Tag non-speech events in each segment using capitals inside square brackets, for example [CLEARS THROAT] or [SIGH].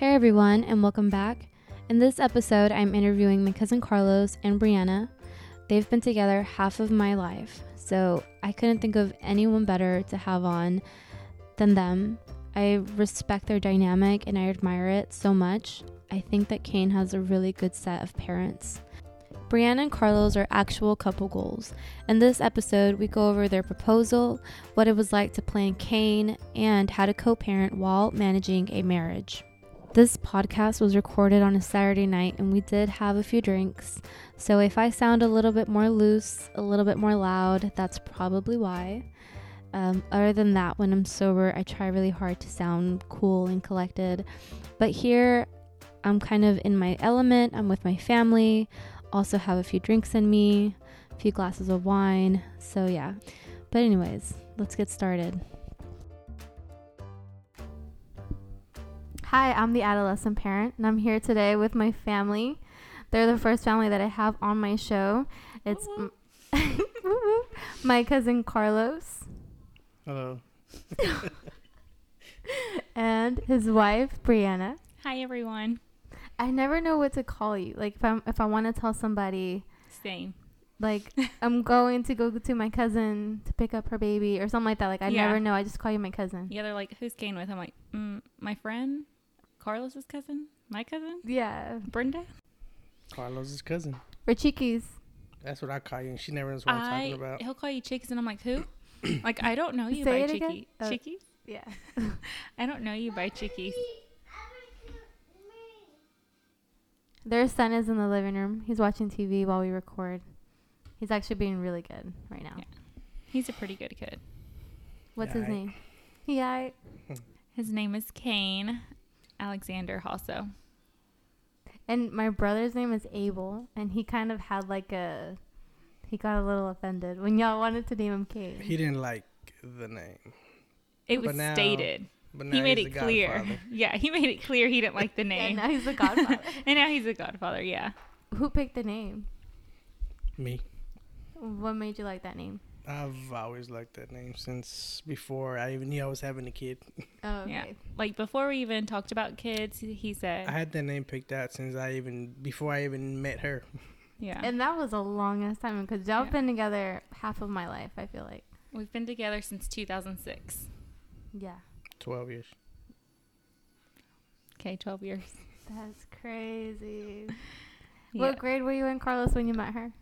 Hey everyone, and welcome back. In this episode, I'm interviewing my cousin Carlos and Brianna. They've been together half of my life, so I couldn't think of anyone better to have on than them. I respect their dynamic and I admire it so much. I think that Kane has a really good set of parents. Brianna and Carlos are actual couple goals. In this episode, we go over their proposal, what it was like to plan Kane, and how to co parent while managing a marriage. This podcast was recorded on a Saturday night, and we did have a few drinks. So if I sound a little bit more loose, a little bit more loud, that's probably why. Um, other than that, when I'm sober, I try really hard to sound cool and collected. But here, I'm kind of in my element. I'm with my family. Also, have a few drinks in me, a few glasses of wine. So, yeah. But, anyways, let's get started. Hi, I'm the adolescent parent, and I'm here today with my family. They're the first family that I have on my show. It's m- [LAUGHS] my cousin Carlos Hello. [LAUGHS] and his wife Brianna. Hi everyone. I never know what to call you. Like if I'm if I want to tell somebody Same. like [LAUGHS] I'm going to go to my cousin to pick up her baby or something like that. Like I Yeah. never know. I just call you my cousin. Yeah, they're like, "Who's Kane with?" I'm like, mm, "My friend, Carlos's cousin, my cousin, Yeah. Brenda." Carlos's cousin. Or Chiquis. That's what I call you, and she never knows what I'm talking about. he'll call you Chicks, and I'm like, "Who?" [CLEARS THROAT] like I don't know you Say by it again? Chicky. Oh. Chickies? Yeah. [LAUGHS] I don't know you by Chickies. Their son is in the living room. He's watching TV while we record. He's actually being really good right now. Yeah. He's a pretty good kid. What's his Yike. name? Yeah. His name is Kane Alexander also. And my brother's name is Abel, and he kind of had like a. He got a little offended when y'all wanted to name him Kane. He didn't like the name, It But was now- stated. but now He made he's it clear. godfather. [LAUGHS] Yeah, he made it clear he didn't like the [LAUGHS] Yeah, name. now he's the godfather. [LAUGHS] and now he's a godfather. Yeah. Who picked the name? Me. What made you like that name? I've always liked that name since before I even knew I was having a kid. [LAUGHS] Oh, Yeah. Like before we even talked about kids, he- he said, I had that name picked out since I even before I even met her. [LAUGHS] "Yeah, And that was a long ass time because y'all Yeah. been together half of my life. I feel like. we've been together since 2006. Yeah. Twelve years. Okay, 12 years. That's crazy. [LAUGHS] Yeah. What grade were you in, Carlos, when you met her?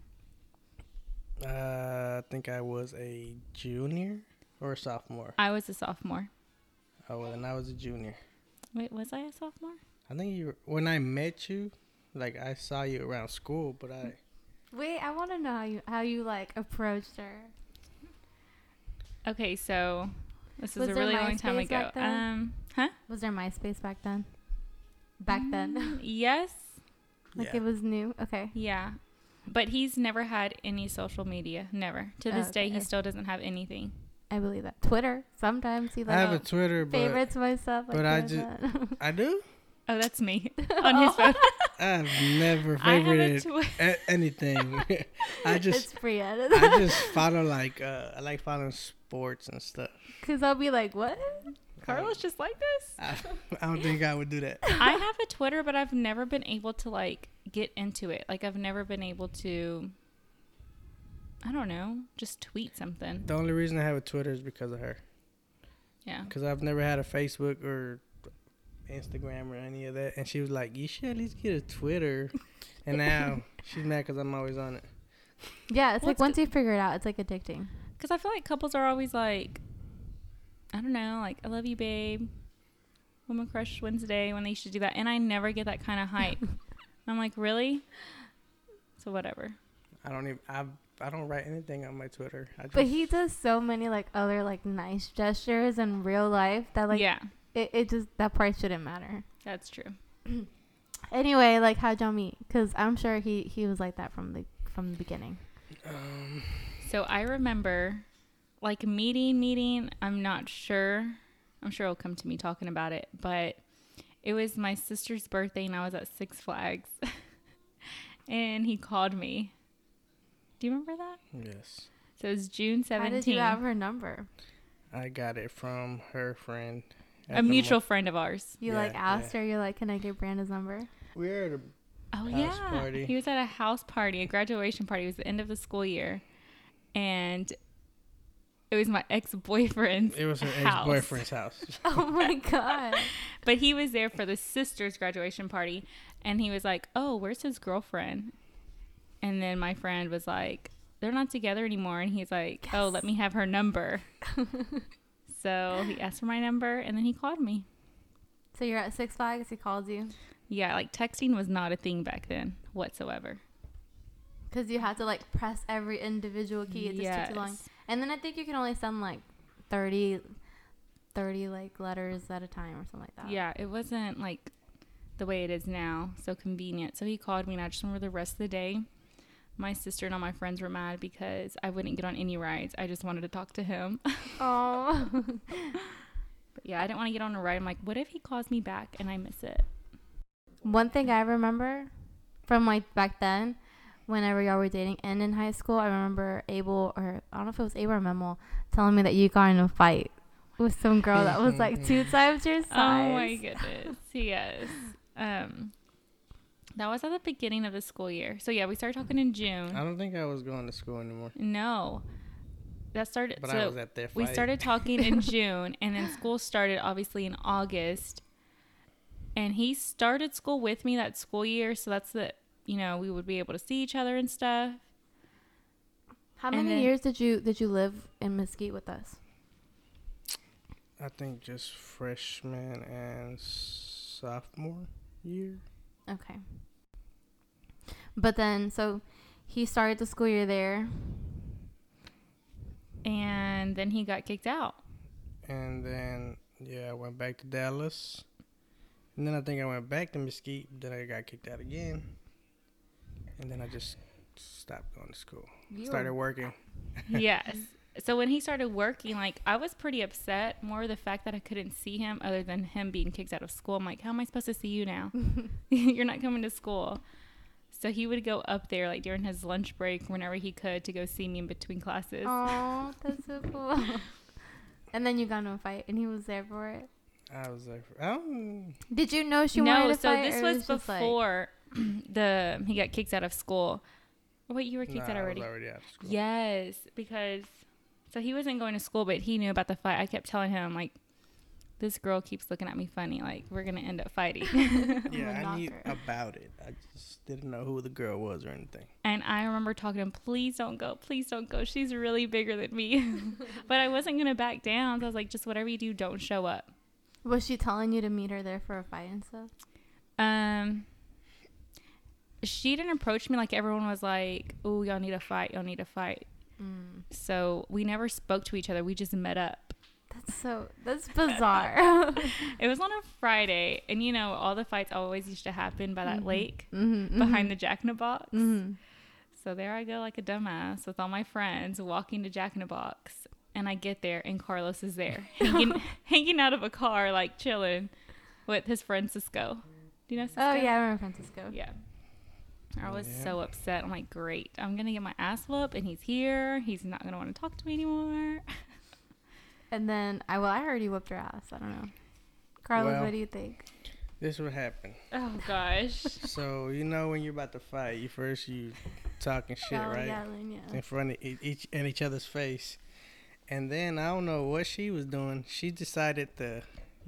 Uh, I think I was a junior or a sophomore. I was a sophomore. Oh, well, and I was a junior. Wait, was I a sophomore? I think you were, when I met you, like I saw you around school, but I Wait, I want to know how you how you like approached her. Okay, so this was, Was a there really long time ago. Um, huh? Was there MySpace back then? Back then, Mm, yes. like yeah. it was new. Okay. Yeah. But he's never had any social media. Never. To this day, he still doesn't have anything. I believe that. Twitter. Sometimes he I have a Twitter, but favorites my stuff. but I doing that. [LAUGHS] I do. Oh, that's me [LAUGHS] on his phone. [LAUGHS] I've never I have a favorited Twi- a- anything. I just it's Brianna. I just follow like uh I like following sports and stuff. Cause I'll be like, what? Carlos just like this. I, I don't think I would do that. I have a Twitter, but I've never been able to like get into it. Like I've never been able to. I don't know, just tweet something. The only reason I have a Twitter is because of her. Yeah. Because I've never had a Facebook or Instagram or any of that. And she was like, "You should at least get a Twitter." [LAUGHS] and now she's mad because I'm always on it. Yeah, it's Well, like it's once you figure it out, it's like addicting. Because I feel like couples are always like, I don't know, like I love you, babe. Woman Crush Wednesday when they should do that, and I never get that kind of hype. [LAUGHS] I'm like, really? So whatever. I don't even I I don't write anything on my Twitter. I just, But he does so many like other like nice gestures in real life that like yeah, it, it just that part shouldn't matter. that's true. [CLEARS THROAT] Anyway, like how'd y'all meet? Because I'm sure he he was like that from the from the beginning. um, So I remember, like meeting, meeting. I'm not sure. I'm sure he'll come to me talking about it, but it was my sister's birthday, and I was at Six Flags, [LAUGHS] and he called me. Do you remember that? yes. So it was June How did you have her number? I got it from her friend a mutual friend of ours. You Yeah, like asked yeah. her, you're like, can I get Brandon's number? We were at a Oh House yeah, party. he was at a house party, a graduation party. It was the end of the school year, and it was my ex boyfriend's. It was her house. ex boyfriend's house. [LAUGHS] Oh my [LAUGHS] god. But he was there for the sister's graduation party, and he was like, "Oh, where's his girlfriend?" And then my friend was like, "They're not together anymore." And he's like, "Oh, let me have her number." [LAUGHS] so he asked for my number, and then he called me. so you're at Six Flags. He called you Yeah, like texting was not a thing back then whatsoever. because you had to like press every individual key. It just took too long. And then I think you can only send like 30, 30 like letters at a time or something like that. Yeah, it wasn't like the way it is now, so convenient. So he called me, and I just remember the rest of the day. My sister and all my friends were mad because I wouldn't get on any rides. I just wanted to talk to him. [LAUGHS] Oh. [LAUGHS] But yeah, I didn't want to get on a ride. I'm like, what if he calls me back and I miss it? One thing I remember from like back then, whenever y'all were dating and in high school, I remember Abel or I don't know if it was Abel or Memo telling me that you got in a fight with some girl that was like two [LAUGHS] times your size. Oh my goodness. yes. Um, that was at the beginning of the school year. So yeah, we started talking in June. I don't think I was going to school anymore, No, that started. but so I was at their fight. we started talking in [LAUGHS] June, and then school started obviously in August. And he started school with me that school year, so that's the you know we would be able to see each other and stuff. How And many then- years did you did you live in Mesquite with us? I think just freshman and sophomore year. Okay. But then, so he started the school year there. And then he got kicked out. And then yeah, I went back to Dallas. And then I think I went back to Mesquite. Then I got kicked out again. And then I just stopped going to school. You Started working. yes. [LAUGHS] So when he started working, like I was pretty upset. More the fact that I couldn't see him, other than him being kicked out of school. I'm like, how am I supposed to see you now? [LAUGHS] [LAUGHS] You're not coming to school. So he would go up there like during his lunch break, whenever he could, to go see me in between classes. Oh, that's so cool. and then you got into a fight, and he was there for it. I was like, I don't. Did you know she wanted no, to so fight? No, so this or was it just like- before [CLEARS THROAT] the he got kicked out of school. Wait, you were kicked Nah, out I already? was already out of school. Yes, because so he wasn't going to school, but he knew about the fight. I kept telling him like, this girl keeps looking at me funny. Like we're gonna end up fighting. [LAUGHS] Yeah, I knew her. about it. I just didn't know who the girl was or anything. and I remember talking to him, please don't go, please don't go. She's really bigger than me. [LAUGHS] but I wasn't gonna back down. So I was like, just whatever you do, don't show up. Was she telling you to meet her there for a fight and stuff? Um, she didn't approach me like everyone was like, "Oh, y'all need a fight. Y'all need a fight." Mm. So we never spoke to each other. We just met up. That's so. That's bizarre. [LAUGHS] [LAUGHS] It was on a Friday, and you know, all the fights always used to happen by that Mhm. lake mm-hmm, behind the Jack in the Box. hmm So there I go, like a dumbass, with all my friends walking to Jack in the Box, and I get there, and Carlos is there, [LAUGHS] hanging, hanging out of a car, like chilling with his friend Cisco. Do you know Cisco? Oh yeah, I remember Francisco. Yeah. I was Yeah. so upset. I'm like, great. I'm going to get my ass whooped, and he's here. He's not going to want to talk to me anymore. [LAUGHS] And then I well, I already you whooped her ass. I don't know. Carlos, Well- what do you think? This would happen. Oh, gosh. [LAUGHS] so you know when you're about to fight, you first you talking [LAUGHS] shit, Oh, right? yelling, yeah. In front of e- each in each other's face, and then I don't know what she was doing. She decided to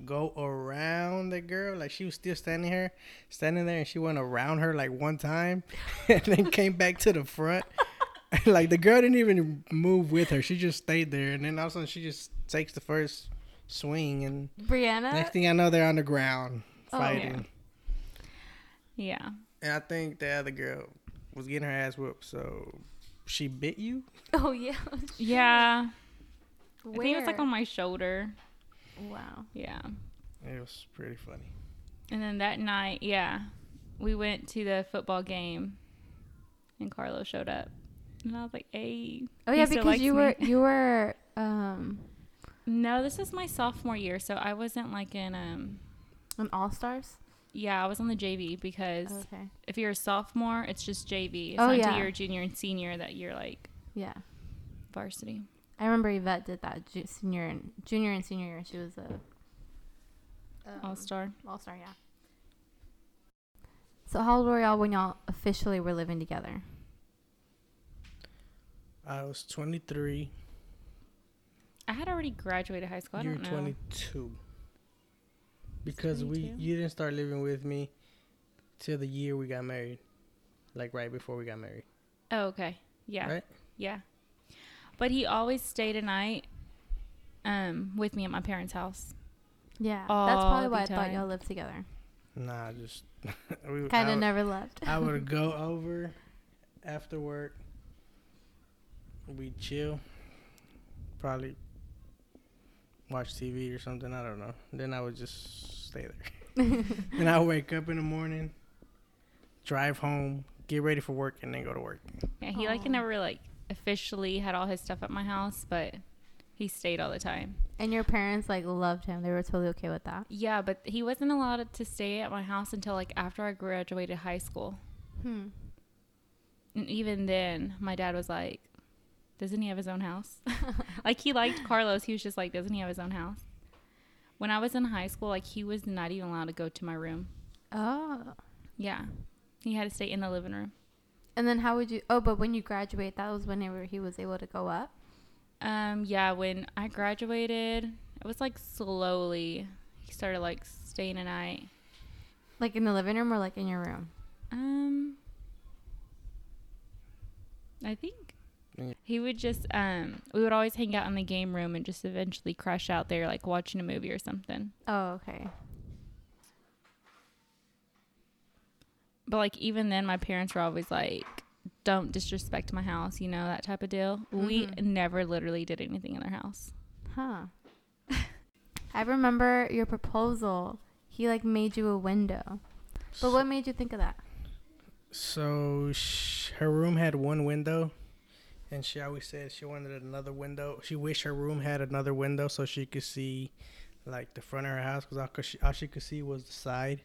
go around the girl, like she was still standing here, standing there, and she went around her like one time, [LAUGHS] and then came back to the front. [LAUGHS] like the girl didn't even move with her; she just stayed there, and then all of a sudden she just takes the first swing, and Brianna. next thing I know, they're on the ground Oh. fighting. Yeah. And I think the other girl was getting her ass whooped, so she bit you. oh yeah. Yeah. Where? [LAUGHS] I think it was like on my shoulder. Wow. Yeah. It was pretty funny. And then that night, yeah, we went to the football game, and Carlo showed up, and I was like, "Hey." Oh he yeah, still because likes you me. were you were um No, this is my sophomore year, so I wasn't like in um. an All Stars. Yeah, I was on the JV because Okay. if you're a sophomore, it's just JV. It's Oh, not yeah. until you're a junior and senior that you're like Yeah. varsity. I remember Yvette did that ju- senior and junior and senior year. She was a um, All Star. All Star, yeah. So how old were y'all when y'all officially were living together? I was 23. I had already graduated high school. I You're don't know. 22. Because we you didn't start living with me till the year we got married. Like right before we got married. Oh, okay. Yeah. Right? Yeah. But he always stayed a night um with me at my parents' house. Yeah, that's probably the why I thought time. y'all lived together. Nah, just [LAUGHS] we, Kind I of would- never left. I would [LAUGHS] go over after work. We'd chill. Probably watch TV or something. I don't know. Then I would just stay there. [LAUGHS] then I would wake up in the morning, drive home, get ready for work, and then go to work. Yeah, he like Aw. never like officially had all his stuff at my house, but he stayed all the time. and your parents like loved him. They were totally okay with that. Yeah, but he wasn't allowed to stay at my house until like after I graduated high school. Hmm. And even then, my dad was like, "Doesn't he have his own house?" [LAUGHS] [LAUGHS] like he liked Carlos. He was just like, "Doesn't he have his own house?" When I was in high school, like he was not even allowed to go to my room. Oh. Yeah, he had to stay in the living room. And then how would you? Oh, but when you graduate, that was whenever he was able to go up. Um, yeah, when I graduated, it was like slowly. He started like staying a night. Like in the living room or like in your room? Um, I think he would just um. We would always hang out in the game room and just eventually crash out there, like watching a movie or something. Oh, okay. But like even then, my parents were always like, "Don't disrespect my house," you know that type of deal. We Mhm. never literally did anything in their house. Huh. [LAUGHS] I remember your proposal. He like made you a window. But what made you think of that? So sh- her room had one window, and she always said she wanted another window. She wished her room had another window so she could see, like the front of her house, because all, 'cause she, all she could see was the side,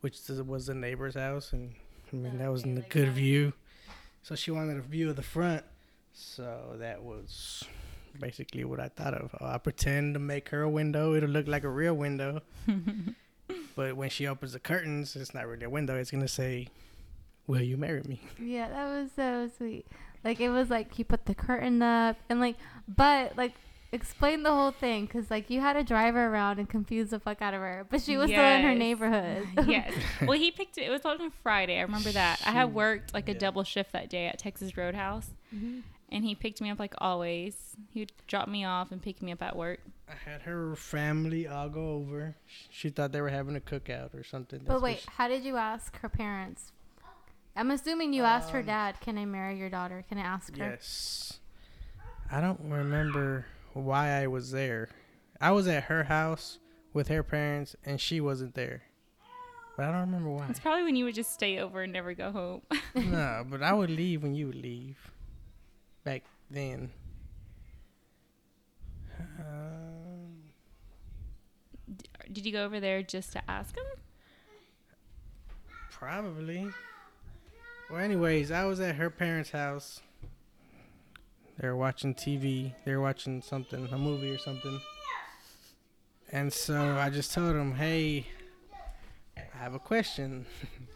which was the neighbor's house, and I mean that was in a good view. So she wanted a view of the front. So that was basically what I thought of. I pretend to make her a window. It'll look like a real window. [LAUGHS] but when she opens the curtains, it's not really a window. It's gonna say, "Will you marry me?" Yeah, that was so sweet. Like it was like he put the curtain up and like, but like explain the whole thing because like you had to drive her around and confuse the fuck out of her, but she was still in her neighborhood. [LAUGHS] yes. [LAUGHS] Well, he picked it. It was on a Friday. I remember that. I had worked like a yeah. double shift that day at Texas Roadhouse, Mhm. and he picked me up like always. He would drop me off and pick me up at work. I had her family all go over. She thought they were having a cookout or something. But That's what wait, she- how did you ask her parents? I'm assuming you asked her Um, dad, "Can I marry your daughter?" Can I ask her? yes. I don't remember why I was there. I was at her house with her parents, and she wasn't there. But I don't remember why. It's probably when you would just stay over and never go home. [LAUGHS] no, but I would leave when you would leave. Back then. Um, Did you go over there just to ask him? Probably. Well, anyways, I was at her parents' house. They were watching TV. They were watching something, a movie or something. And so I just told them, hey, I have a question.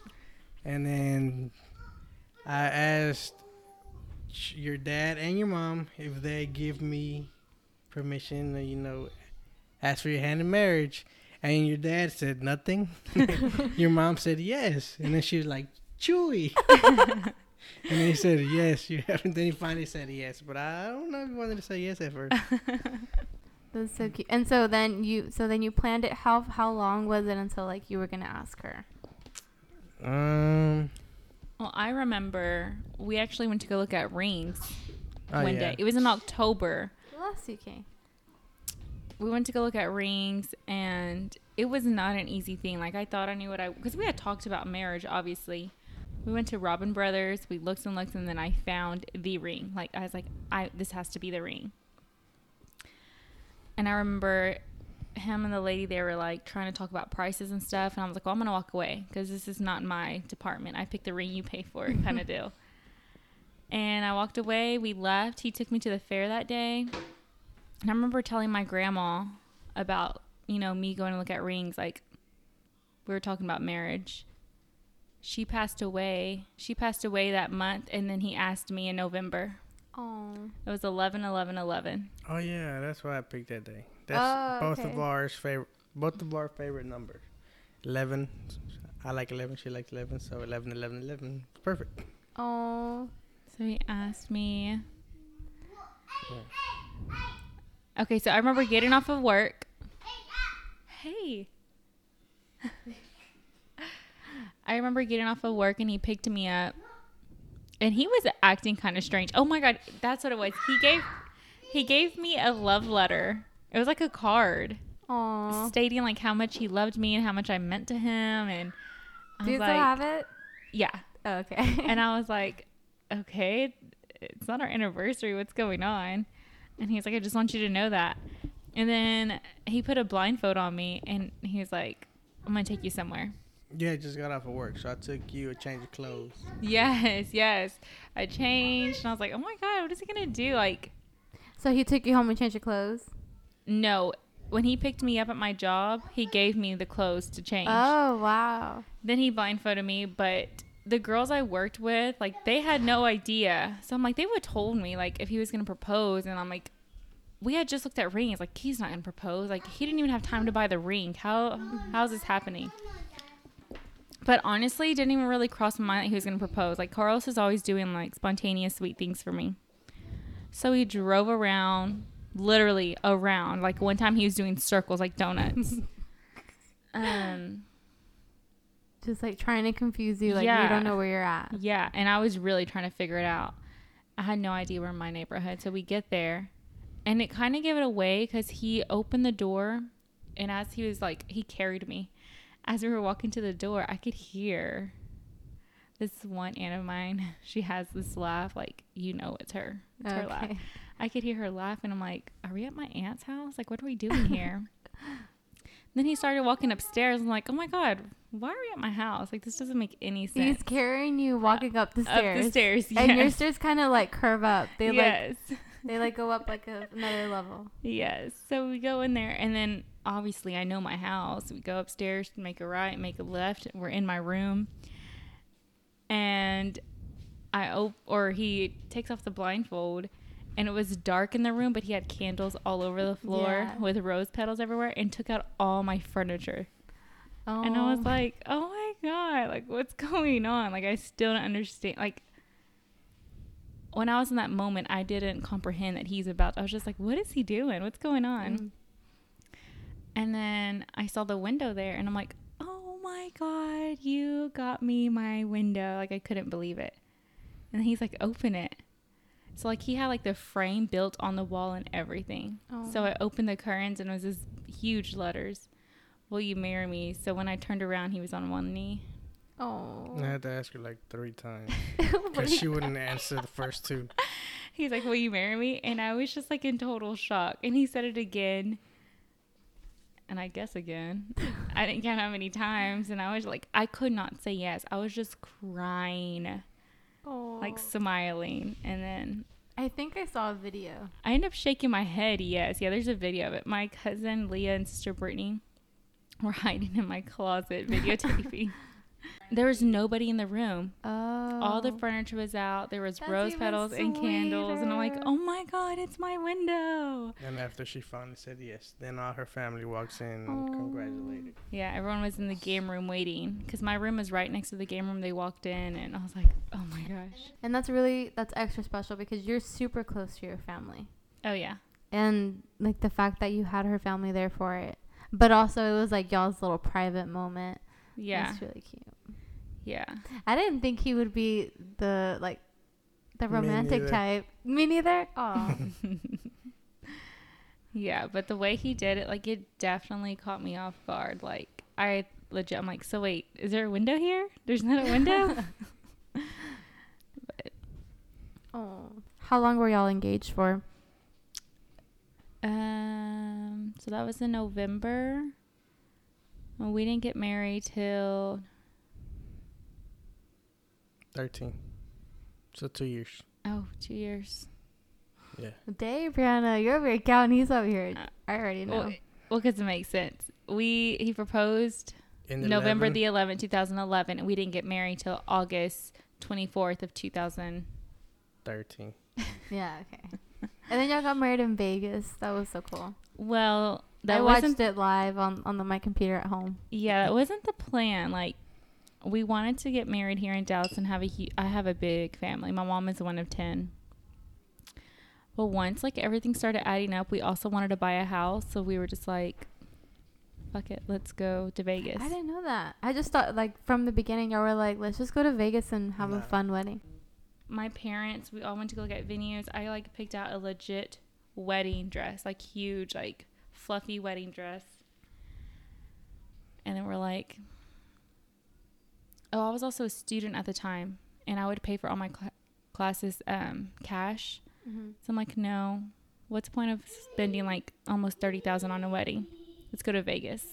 [LAUGHS] and then I asked your dad and your mom if they give me permission to, you know, ask for your hand in marriage. And your dad said nothing. [LAUGHS] [LAUGHS] your mom said yes. And then she was like, Chewy. And he said yes. You [LAUGHS] have. And then he finally said yes. But I don't know if he wanted to say yes at first. [LAUGHS] That's so cute. And so then you, so then you planned it. How how long was it until like you were gonna ask her? Um. Well, I remember we actually went to go look at rings Oh, one yeah. day. It was in October. Last you came. we went to go look at rings and it was not an easy thing like i thought i knew what i because we had talked about marriage obviously we went to Robbins Brothers. We looked and looked and then i found the ring. Like i was like i this has to be the ring. And i remember him and the lady they were like trying to talk about prices and stuff and i was like well i'm gonna walk away because this is not my department. I picked the ring you pay for it kind of deal. And i walked away. We left. He took me to the fair that day. And I remember telling my grandma about, you know, me going to look at rings, like we were talking about marriage. She passed away. She passed away that month, and then he asked me in November. Oh. It was 11 11 11. Oh yeah, that's why I picked that day. That's Oh, both okay. of ours favorite. Both of our favorite numbers. Eleven. I like eleven. She likes eleven. So 11, 11, 11. Perfect. Oh. So he asked me. Yeah. Okay, so I remember getting off of work. Hey. [LAUGHS] I remember getting off of work and he picked me up. And he was acting kind of strange. Oh my god, that's what it was. He gave he gave me a love letter. It was like a card Oh. stating like how much he loved me and how much I meant to him and I Do you still like, have it? yeah. Oh, okay. [LAUGHS] and I was like, okay, it's not our anniversary. What's going on? And he's like, I just want you to know that. And then he put a blindfold on me and he was like, I'm going to take you somewhere. Yeah, I just got off of work, so I took you a change of clothes. Yes, yes. I changed and I was like, oh my God, what is he going to do? Like, so he took you home and changed your clothes? no. When he picked me up at my job, he gave me the clothes to change. Oh, wow. Then he blindfolded me, but the girls I worked with, like, they had no idea. So I'm like, they would have told me, like, if he was going to propose. And I'm like, we had just looked at rings. Like, he's not going to propose. Like, he didn't even have time to buy the ring. How How's this happening? But honestly, it didn't even really cross my mind that he was going to propose. Like, Carlos is always doing, like, spontaneous sweet things for me. So he drove around, literally around. Like, one time he was doing circles, like donuts. [LAUGHS] um, Just like trying to confuse you, like you don't know where you're at. Yeah, and I was really trying to figure it out. I had no idea where my neighborhood. So we get there, and it kind of gave it away because he opened the door, and as he was like, he carried me. As we were walking to the door, I could hear this one aunt of mine. [LAUGHS] She has this laugh, like you know it's her. It's her laugh. Okay. I could hear her laugh, and I'm like, "Are we at my aunt's house? Like, what are we doing [LAUGHS] here?" then he started walking upstairs. I'm like, "Oh my god, why are we at my house? Like, this doesn't make any sense." He's carrying you walking up the stairs. Up the stairs, yes. And your stairs kind of like curve up. They like yes. They like go up like a, another level. yes. So we go in there, and then obviously I know my house. We go upstairs, make a right, make a left. We're in my room, and I op- or he takes off the blindfold. And it was dark in the room, but he had candles all over the floor Yeah. with rose petals everywhere and took out all my furniture. Oh. And I was oh. like, oh my God, like what's [LAUGHS] going on? Like I still don't understand. Like when I was in that moment, I didn't comprehend that he's about, I was just like, what is he doing? What's going on? Mm. And then I saw the window there and I'm like, oh my God, you got me my window. Like I couldn't believe it. And he's like, open it. So like he had like the frame built on the wall and everything. So Oh. I opened the curtains and it was this huge letters. Will you marry me? So when I turned around, he was on one knee. Oh. I had to ask her like three times [LAUGHS] What because she wouldn't answer the first two. [LAUGHS] He's like, "Will you marry me?" And I was just like in total shock. And he said it again, and I guess again. [LAUGHS] I didn't count how many times, and I was like, I could not say yes. I was just crying, oh. like smiling, and then I think I saw a video. I ended up shaking my head. Yes, yeah. There's a video of it. My cousin Leah and sister Brittany were hiding in my closet videotaping. There was nobody in the room. Oh. All the oh. furniture was out. There was That's rose even petals and candles, and I'm like, oh my god, it's my window. And after she finally said yes, then all her family walks in and Aw. congratulated. Yeah, everyone was in the game room waiting because my room was right next to the game room. They walked in, and I was like, oh my gosh. And that's really that's extra special because you're super close to your family. Oh yeah, And like the fact that you had her family there for it. But also it was like y'all's little private moment. Yeah, It's really cute. yeah. I didn't think he would be the like the romantic neither. type. Me neither. Oh. [LAUGHS] Yeah, but the way he did it, like it definitely caught me off guard. Like I legit, I'm like, so wait, is there a window here? There's not a window. [LAUGHS] oh. How long were y'all engaged for? um, so that was in November. Well, we didn't get married till 13. So two years. oh two years. Yeah. Dave, Brianna, you're over here counting. He's over here. Uh, I already know. Well, Well, because it makes sense. We he proposed In the November 11? the 11th, 2011, and we didn't get married till August 24th of 2013. [LAUGHS] Yeah, okay. and then y'all got married in Vegas. That was so cool. Well, that I wasn't watched it live on on the, my computer at home. yeah, that wasn't the plan. Like we wanted to get married here in Dallas and have a hu- I have a big family. My mom is one of 10. But once like everything started adding up, we also wanted to buy a house, so we were just like fuck it, let's go to Vegas. I didn't know that. I just thought like from the beginning y'all were like, let's just go to Vegas and have a fun wedding. my parents, we all went to go look at venues. I like picked out a legit wedding dress, like huge, like fluffy wedding dress. And then we're like, oh, I was also a student at the time, and I would pay for all my cl- classes um, cash. Mm-hmm. So I'm like, no, what's the point of spending like almost thirty thousand on a wedding? Let's go to Vegas.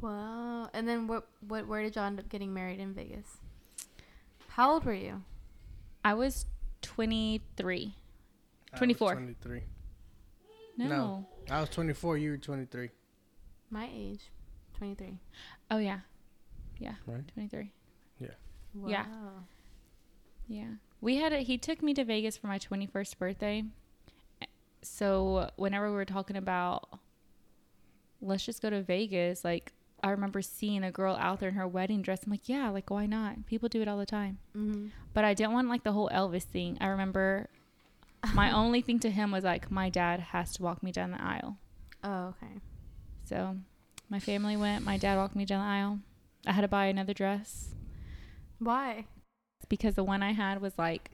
Wow. And then what what where did y'all end up getting married in Vegas? How old were you? I was twenty three. I was 24. 23. No. No. I was 24. You were 23. My age, 23. Oh yeah, yeah, Right. twenty three. Wow. Yeah. Yeah. We had a, he took me to Vegas for my 21st birthday. So whenever we were talking about let's just go to Vegas, like I remember seeing a girl out there in her wedding dress. I'm like, yeah, like why not? People do it all the time. Mm-hmm. But I didn't want like the whole Elvis thing. I remember my [LAUGHS] only thing to him was like my dad has to walk me down the aisle. Oh, okay. So my family went, my dad walked me down the aisle. I had to buy another dress. Why? because the one I had was like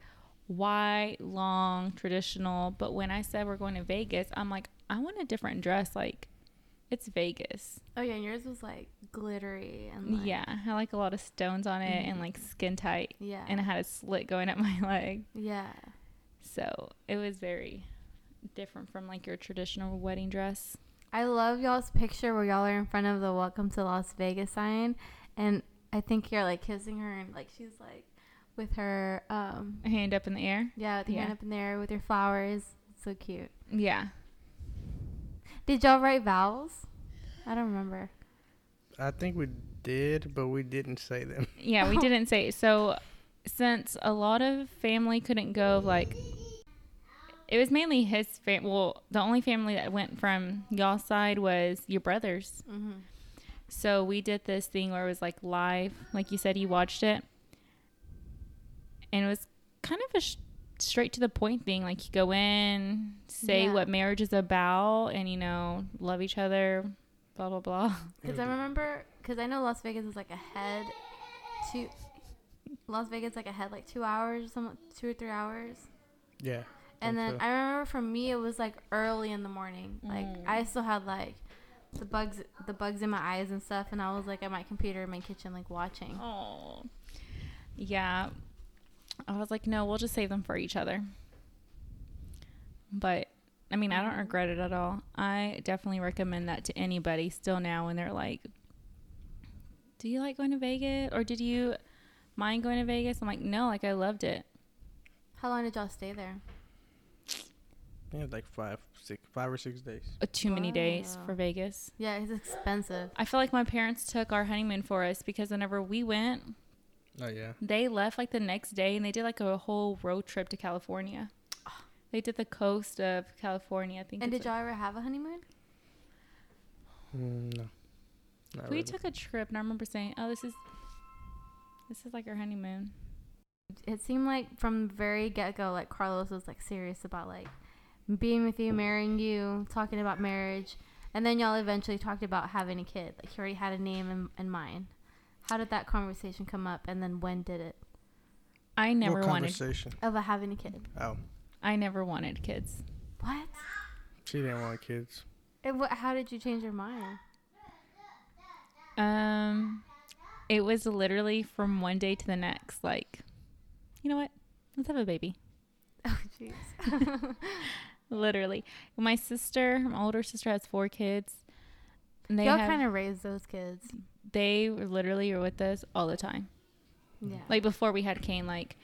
white, long, traditional. But when I said we're going to Vegas, I'm like, I want a different dress. Like, it's Vegas. Oh yeah, and yours was like glittery and like, yeah, I had like a lot of stones on it mm-hmm. and like skin tight, yeah, and it had a slit going up my [LAUGHS] leg. yeah. So it was very different from like your traditional wedding dress. I love y'all's picture where y'all are in front of the "Welcome to Las Vegas" sign, and I think you're like kissing her and like she's like with her um hand up in the air. yeah with your hand up in there with your flowers. So cute. Yeah. Did y'all write vows? I don't remember. I think we did, but we didn't say them. Yeah, we [LAUGHS] didn't say so. Since a lot of family couldn't go, like it was mainly his fam. Well, the only family that went from y'all's side was your brothers. Mm-hmm. So we did this thing where it was like live, like you said, you watched it, and it was kind of a sh- straight to the point thing. Like you go in, say Yeah. what marriage is about, and you know, love each other, blah blah blah. [LAUGHS] Because I remember, because I know Las Vegas is like ahead, two. Las Vegas like ahead like two hours, or some two or three hours. Yeah. And then so. I remember for me it was like early in the morning. Like Mm. I still had like the bugs the bugs in my eyes and stuff and I was like at my computer in my kitchen like watching. Oh, yeah. I was like, no, we'll just save them for each other. But I mean, I don't regret it at all. I definitely recommend that to anybody still now when they're like, "Do you like going to Vegas or did you mind going to Vegas?" I'm like, "No, like I loved it." How long did y'all stay there? I think it was like five, six, five or six days. Uh, Too many days for Vegas. Yeah, it's expensive. I feel like my parents took our honeymoon for us because whenever we went, Oh yeah. They left like the next day and they did like a whole road trip to California. [SIGHS] They did the coast of California, I think. And it's did y'all ever have a honeymoon? Mm, no. Not we really. took a trip and I remember saying, "Oh, this is this is like our honeymoon." It seemed like from very get go, like Carlos was like serious about like being with you, marrying you, talking about marriage, and then y'all eventually talked about having a kid. Like he already had a name in, in mind. How did that conversation come up, and then when did it I never what wanted conversation? of a having a kid? Oh, I never wanted kids. What? she didn't want kids. And what? How did you change your mind? Um it was literally from one day to the next like you know what? Let's have a baby. [LAUGHS] Oh, jeez. [LAUGHS] Literally. My sister, my older sister has four kids. And they Y'all kind of raised those kids. they literally are with us all the time. Yeah. like before we had Kane, like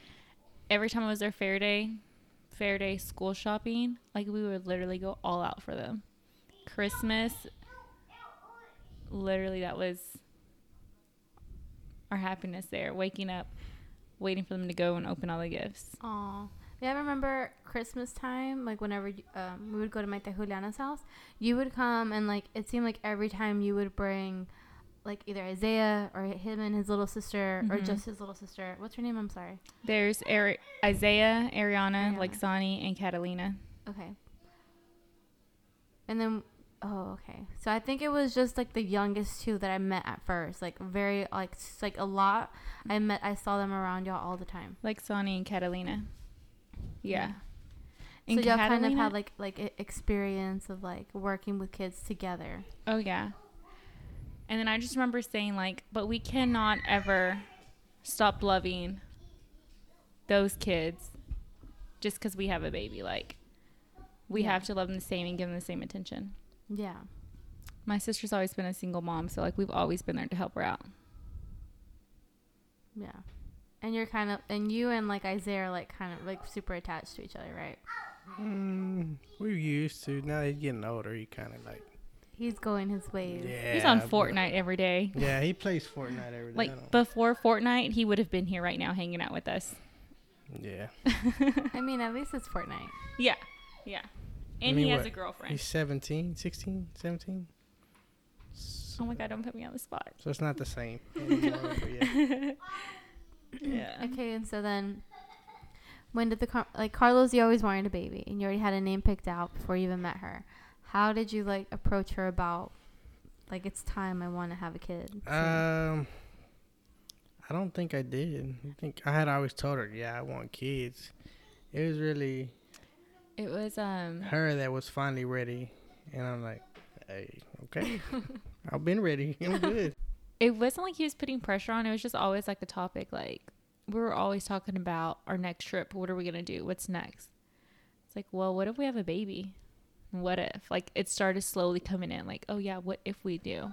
every time it was their fair day, fair day school shopping, like we would literally go all out for them. Christmas, literally that was our happiness there. Waking up, waiting for them to go and open all the gifts. Aw. Yeah, I remember Christmas time, like whenever um, we would go to my Juliana's house, you would come and like it seemed like every time you would bring like either Isaiah or him and his little sister or Mhm. just his little sister. What's her name? I'm sorry. There's Ari- Isaiah, Ariana, Ariana. Lexani, and Catalina. Okay. And then oh, okay. So I think it was just like the youngest two that I met at first. Like very like like a lot. I met I saw them around y'all all the time. Lexani and Catalina. Yeah. So And y'all kind of had like like experience of like working with kids together. Oh yeah. And then I just remember saying like, but we cannot ever stop loving those kids just because we have a baby. Like, we Yeah. have to love them the same and give them the same attention. Yeah. My sister's always been a single mom, so like we've always been there to help her out. Yeah. And you're kind of and you and like Isaiah are like kind of like super attached to each other, right? Mm, we used to. Now he's getting older. He kind of like. He's going his ways. Yeah. He's on Fortnite every day. Yeah, he plays Fortnite every day. Like don't- before Fortnite, he would have been here right now hanging out with us. yeah. [LAUGHS] I mean, at least it's Fortnite. Yeah. Yeah. And mean, he has what? a girlfriend. He's 17, 16, 17. So, Oh my god, don't put me on the spot. so it's not the same. [LAUGHS] anymore, yeah. Yeah. Okay, and so then when did the Car- like Carlos? You always wanted a baby, and you already had a name picked out before you even met her. How did you like approach her about like it's time I want to have a kid? Um, I don't think I did. I think I had always told her, yeah, I want kids. It was really It was um her that was finally ready, and I'm like, hey, okay, [LAUGHS] I've been ready. [LAUGHS] I'm good. it wasn't like he was putting pressure on. It was just always like a topic. Like we were always talking about our next trip. What are we gonna do? What's next? It's like, well, what if we have a baby? What if? Like it started slowly coming in. Like, oh yeah, what if we do?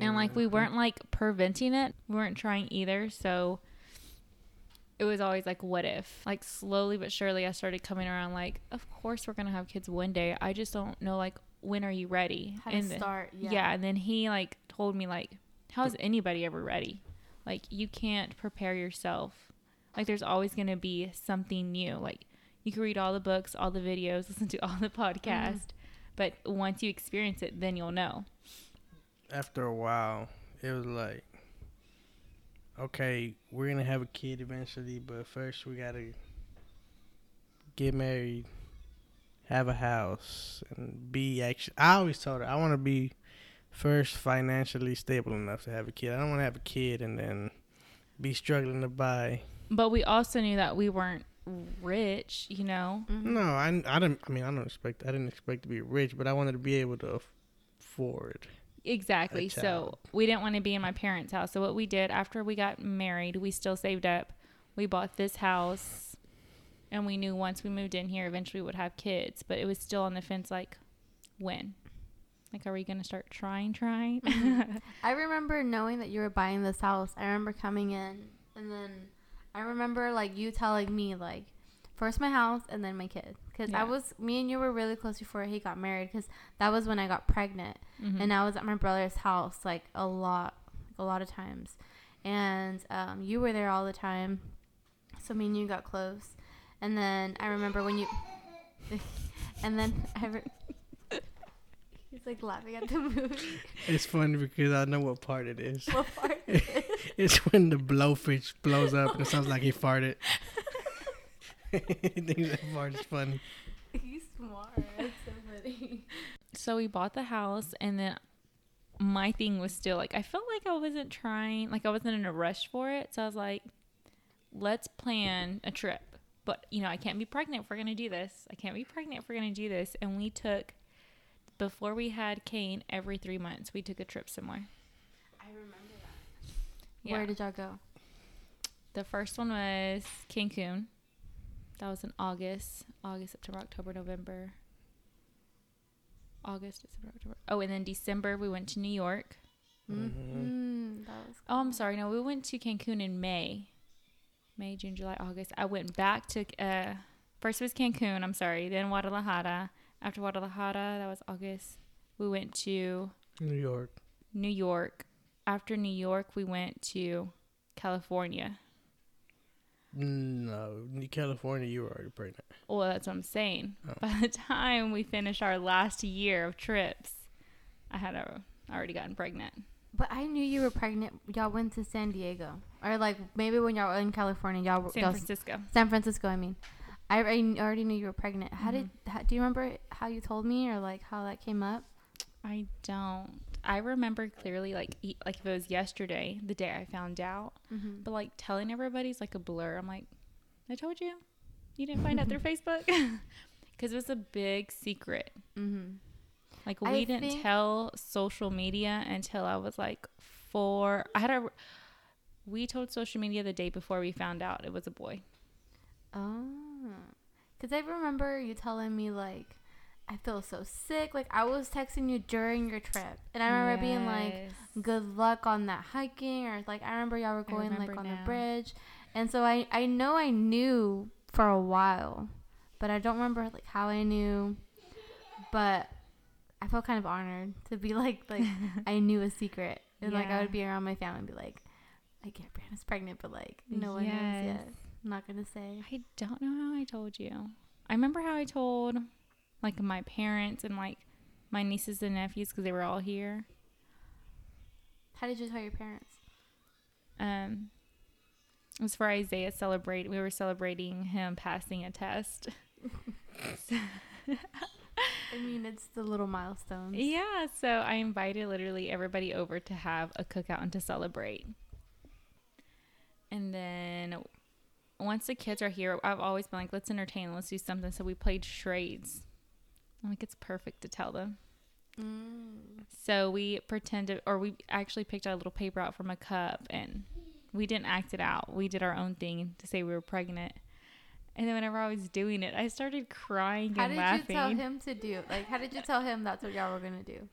And like we weren't like preventing it. We weren't trying either. So it was always like, what if? Like slowly but surely, I started coming around. Like, of course we're gonna have kids one day. I just don't know like when are you ready? How And then- start? yeah. Yeah. and then he like told me like how's anybody ever ready like you can't prepare yourself like there's always going to be something new like you can read all the books all the videos [LAUGHS] listen to all the mm-hmm. podcasts but once you experience it then you'll know after a while, it was like, okay, we're gonna have a kid eventually, but first we gotta get married, have a house, and be actually. I always told her I want to be first financially stable enough to have a kid. I don't want to have a kid and then be struggling to buy. but we also knew that we weren't rich you know Mhm. No, I, I didn't. I mean, I don't expect. I didn't expect to be rich, but I wanted to be able to afford. Exactly. a So we didn't want to be in my parents' house. So what we did after we got married, we still saved up. We bought this house, and we knew once we moved in here, eventually we would have kids. But it was still on the fence, like when, like, are we gonna start trying, trying? Mm-hmm. [LAUGHS] I remember knowing that you were buying this house. I remember coming in, and then I remember like you telling me like, first my house and then my kid, because Yeah. I was me and you were really close before he got married, because that was when I got pregnant, Mhm. and I was at my brother's house like a lot, a lot of times, and um, you were there all the time, so me and you got close, and then I remember when you, [LAUGHS] and then I. Re- [LAUGHS] He's like laughing at the movie. It's funny because I know what part it is. What part? [LAUGHS] It's when the blowfish blows up and it sounds like he farted. he thinks that part is funny. He's smart. That's so so we bought the house, and then my thing was still like I felt like I wasn't trying, like I wasn't in a rush for it. So I was like, let's plan a trip. But you know, I can't be pregnant if we're gonna do this. I can't be pregnant if we're gonna do this. And we took before we had Kane every three months, we took a trip somewhere. I remember that. Yeah. Where did y'all go? The first one was Cancun. That was in August. August, September, October, November. August, December, October. Oh, and then December we went to New York. Mm-hmm. That was. Oh, I'm sorry. No, we went to Cancun in May. May, June, July, August. I went back to uh first was Cancun, I'm sorry, then Guadalajara. After Guadalajara, that was August. We went to New York. New York. After New York, we went to California. No, in California, you were already pregnant. Well, that's what I'm saying. Oh. By the time we finished our last year of trips, I had a, already gotten pregnant. But I knew you were pregnant. Y'all went to San Diego, or like maybe when y'all were in California, y'all were San y'all, Francisco. San Francisco. I mean, I, I already knew you were pregnant. How did? Mm-hmm. How, do you remember how you told me, or like how that came up? I don't. I remember clearly, like, e- like if it was yesterday, the day I found out. Mm-hmm. But like telling everybody's like a blur. I'm like, I told you, you didn't find out through [LAUGHS] Facebook, [LAUGHS] because it was a big secret. Mm-hmm. Like I we didn't think- tell social media until I was like four. I had a. We told social media the day before we found out it was a boy. Oh, because I remember you telling me like, I feel so sick. Like I was texting you during your trip, and I remember being like, good luck on that hiking or like I remember y'all were going like on now. the bridge. And so I I know I knew for a while, but I don't remember like how I knew. But I felt kind of honored to be like like [LAUGHS] I knew a secret. And like I would be around my family and be like, like yeah, Brianna's pregnant, but like no one knows yet. I'm not gonna say. I don't know how I told you. I remember how I told like my parents and like my nieces and nephews because they were all here. How did you tell your parents? Um, it was for Isaiah celebrate. We were celebrating him passing a test. [LAUGHS] I mean, it's the little milestones. Yeah, so I invited literally everybody over to have a cookout and to celebrate. And then once the kids are here, I've always been like, let's entertain, let's do something. So we played charades. I'm like, it's perfect to tell them. Mm. So we pretended, or we actually picked our little paper out from a cup and we didn't act it out. We did our own thing to say we were pregnant. And then whenever I was doing it, I started crying and laughing. How and did laughing, you tell him to do? Like, how did you tell him that's what y'all were gonna do?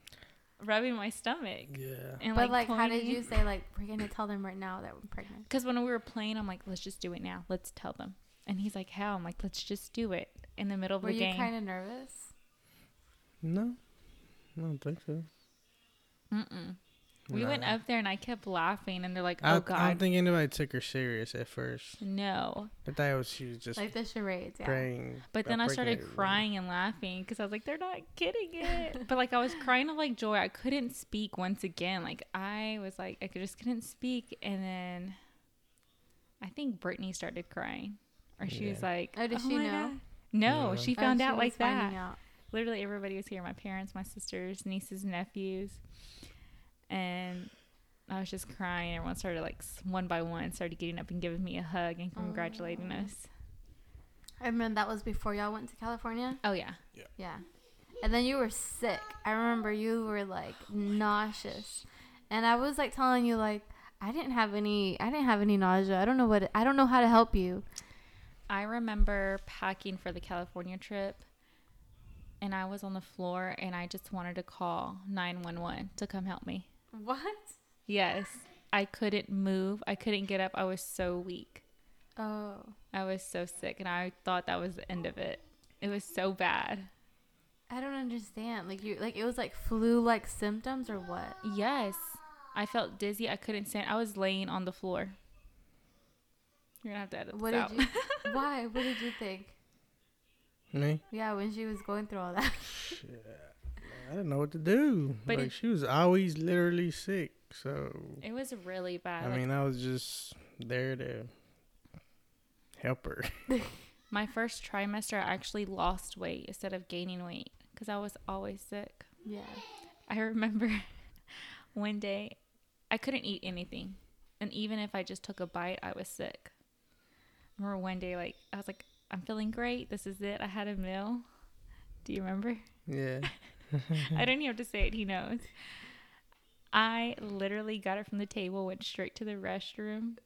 rubbing my stomach. Yeah. And but like, how did you say like we're gonna tell them right now that we're pregnant? Because when we were playing, I'm like, let's just do it now. Let's tell them. And he's like, how? I'm like, let's just do it in the middle of Were the you game. kind of nervous? No, I don't think so. Mm-mm. We Nah. went up there and I kept laughing, and they're like, I, oh I God. don't think anybody took her serious at first. no. I thought it was, she was just Like the charades, yeah. praying. But then I started pregnant. crying and laughing because I was like, they're not kidding it. [LAUGHS] but like, I was crying of like joy. I couldn't speak once again. Like, I was like, I just couldn't speak. And then I think Brittany started crying. Or she was like, Oh, did oh she my know? God." No, Yeah. she Oh, found she out was like that. out. Literally everybody was here my parents my sisters nieces nephews and i was just crying everyone started like one by one started getting up and giving me a hug and congratulating Aw. us I remember that was before y'all went to California. oh yeah Yeah. And then you were sick. I remember you were like oh nauseous, and I was like telling you like I didn't have any. I didn't have any nausea. I don't know what. I don't know how to help you. i remember packing for the california trip and i was on the floor and i just wanted to call 911 to come help me What? yes i couldn't move i couldn't get up i was so weak Oh. i was so sick and i thought that was the end of it it was so bad I don't understand. Like you, like it was like flu-like symptoms or what? Yes. I felt dizzy. I couldn't stand. I was laying on the floor. You're gonna have to edit What this did out. you? [LAUGHS] why? What did you think? Me? Yeah, when she was going through all that. [LAUGHS] I didn't know what to do. But like it- she was always literally sick, so it was really bad. I Like, mean, I was just there to help her. [LAUGHS] [LAUGHS] my first trimester, I actually lost weight instead of gaining weight because I was always sick. yeah. I remember one day I couldn't eat anything, and even if I just took a bite, I was sick. I remember one day, like I was like, "I'm feeling great. This is it. I had a meal." Do you remember? yeah. [LAUGHS] I don't even have to say it. He knows. I literally got it from the table, went straight to the restroom,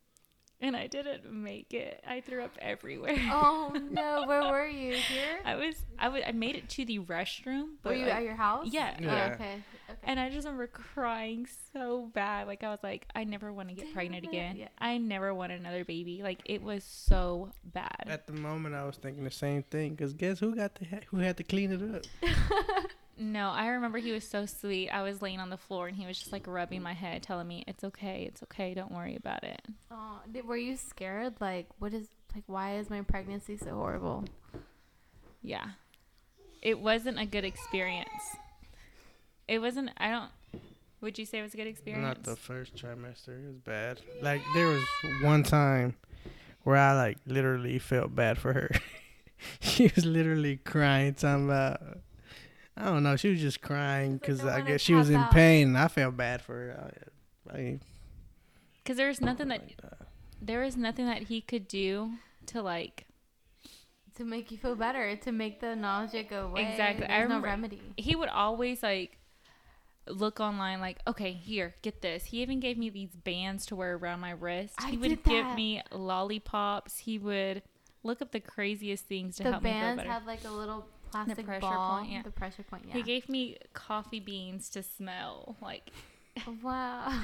and I didn't make it. I threw up everywhere. Oh no, [LAUGHS] where were you? Here? I was, I was, I made it to the restroom, but Were you like- at your house? Yeah, Oh, okay. Okay. and I just remember crying so bad. Like I was like, I never want to get pregnant it. again. Yeah. I never want another baby. Like it was so bad. At the moment, I was thinking the same thing. Cause guess who got the ha- who had to clean it up? [LAUGHS] No, I remember he was so sweet. I was laying on the floor and he was just like rubbing my head, telling me it's okay, it's okay, don't worry about it. Oh, did, were you scared? Like, what is like? Why is my pregnancy so horrible? Yeah. It wasn't a good experience. It wasn't I don't would you say it was a good experience? Not the first trimester. It was bad. Like there was one time where I like literally felt bad for her. [LAUGHS] she was literally crying, talking about. I don't know. She was just crying It's like, because I I guess she was in out. pain. And I felt bad for her. I, I, Cuz there was nothing that like that. there was nothing that he could do to like To make you feel better, to make the nausea go away. Exactly. I There's no remedy. he would always like look online like okay here get this he even gave me these bands to wear around my wrist I he would give me lollipops he would look up the craziest things to The help me feel bands better had like a little plastic pressure ball. point, yeah. The pressure point. Yeah. he gave me coffee beans to smell like [LAUGHS] wow.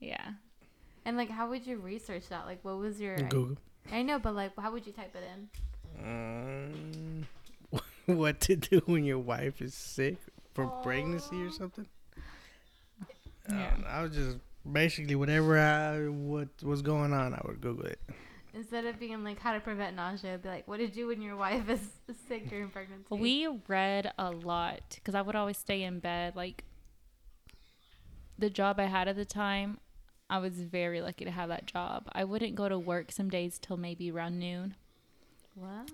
yeah And like, how would you research that? Like, what was your? Google. I know, but like, how would you type it in? Um, [LAUGHS] what to do when your wife is sick from pregnancy or something? Yeah. don't. I was just basically whatever I what was going on, I would Google it. Instead of being like, how to prevent nausea, it'd be like, what to do when your wife is sick during pregnancy. we read a lot because i would always stay in bed like the job i had at the time i was very lucky to have that job i wouldn't go to work some days till maybe around noon Wow.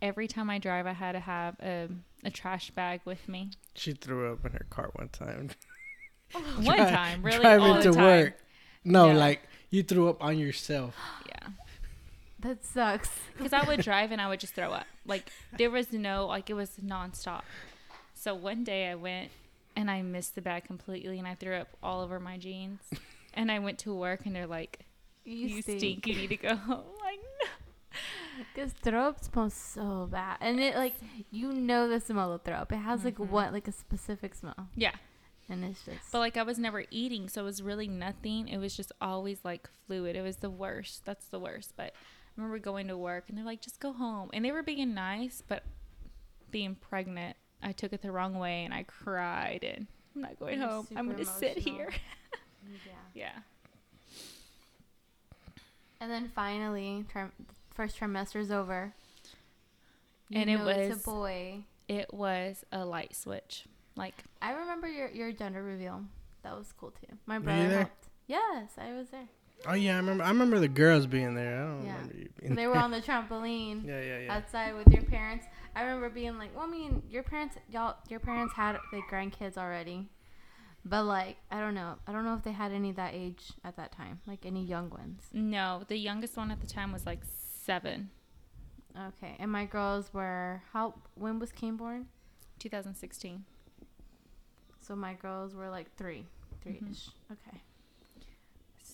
every time I drive, I had to have a, a trash bag with me. She threw up in her car one time. [LAUGHS] [LAUGHS] One time, really, driving all the to time. work. No, Yeah. like you threw up on yourself. Yeah, That sucks. because I would drive and I would just throw up. Like there was no, like it was nonstop. So one day I went and I missed the bag completely, and I threw up all over my jeans. And I went to work, and they're like, You, "You, stink. stink. You need to go home." [LAUGHS] Like, no. Because throw up smells so bad, and it like you know the smell of throw up. It has like Mhm. what like a specific smell, yeah. and it's just. But like I was never eating, so it was really nothing. It was just always like fluid. It was the worst. That's the worst. But remember going to work and they're like, just go home. And they were being nice, but being pregnant, I took it the wrong way and I cried and I'm not going You're home. I'm gonna sit here. [LAUGHS] yeah. yeah. And then finally, trim- first trimester's over. You And it know it's was- a boy. It was a light switch. Like I remember your your gender reveal. That was cool too. My brother helped. Yes, I was there. Oh yeah, I remember. I remember the girls being there. I don't Yeah. remember you being They were on the trampoline. Yeah, yeah, yeah. outside with your parents. I remember being like, well, I mean, your parents, y'all, your parents had like grandkids already, but like, I don't know, I don't know if they had any that age at that time, like any young ones. no, the youngest one at the time was like seven. Okay, and my girls were how? When was Kane born? 2016. So my girls were like three, three ish. Mm-hmm. Okay.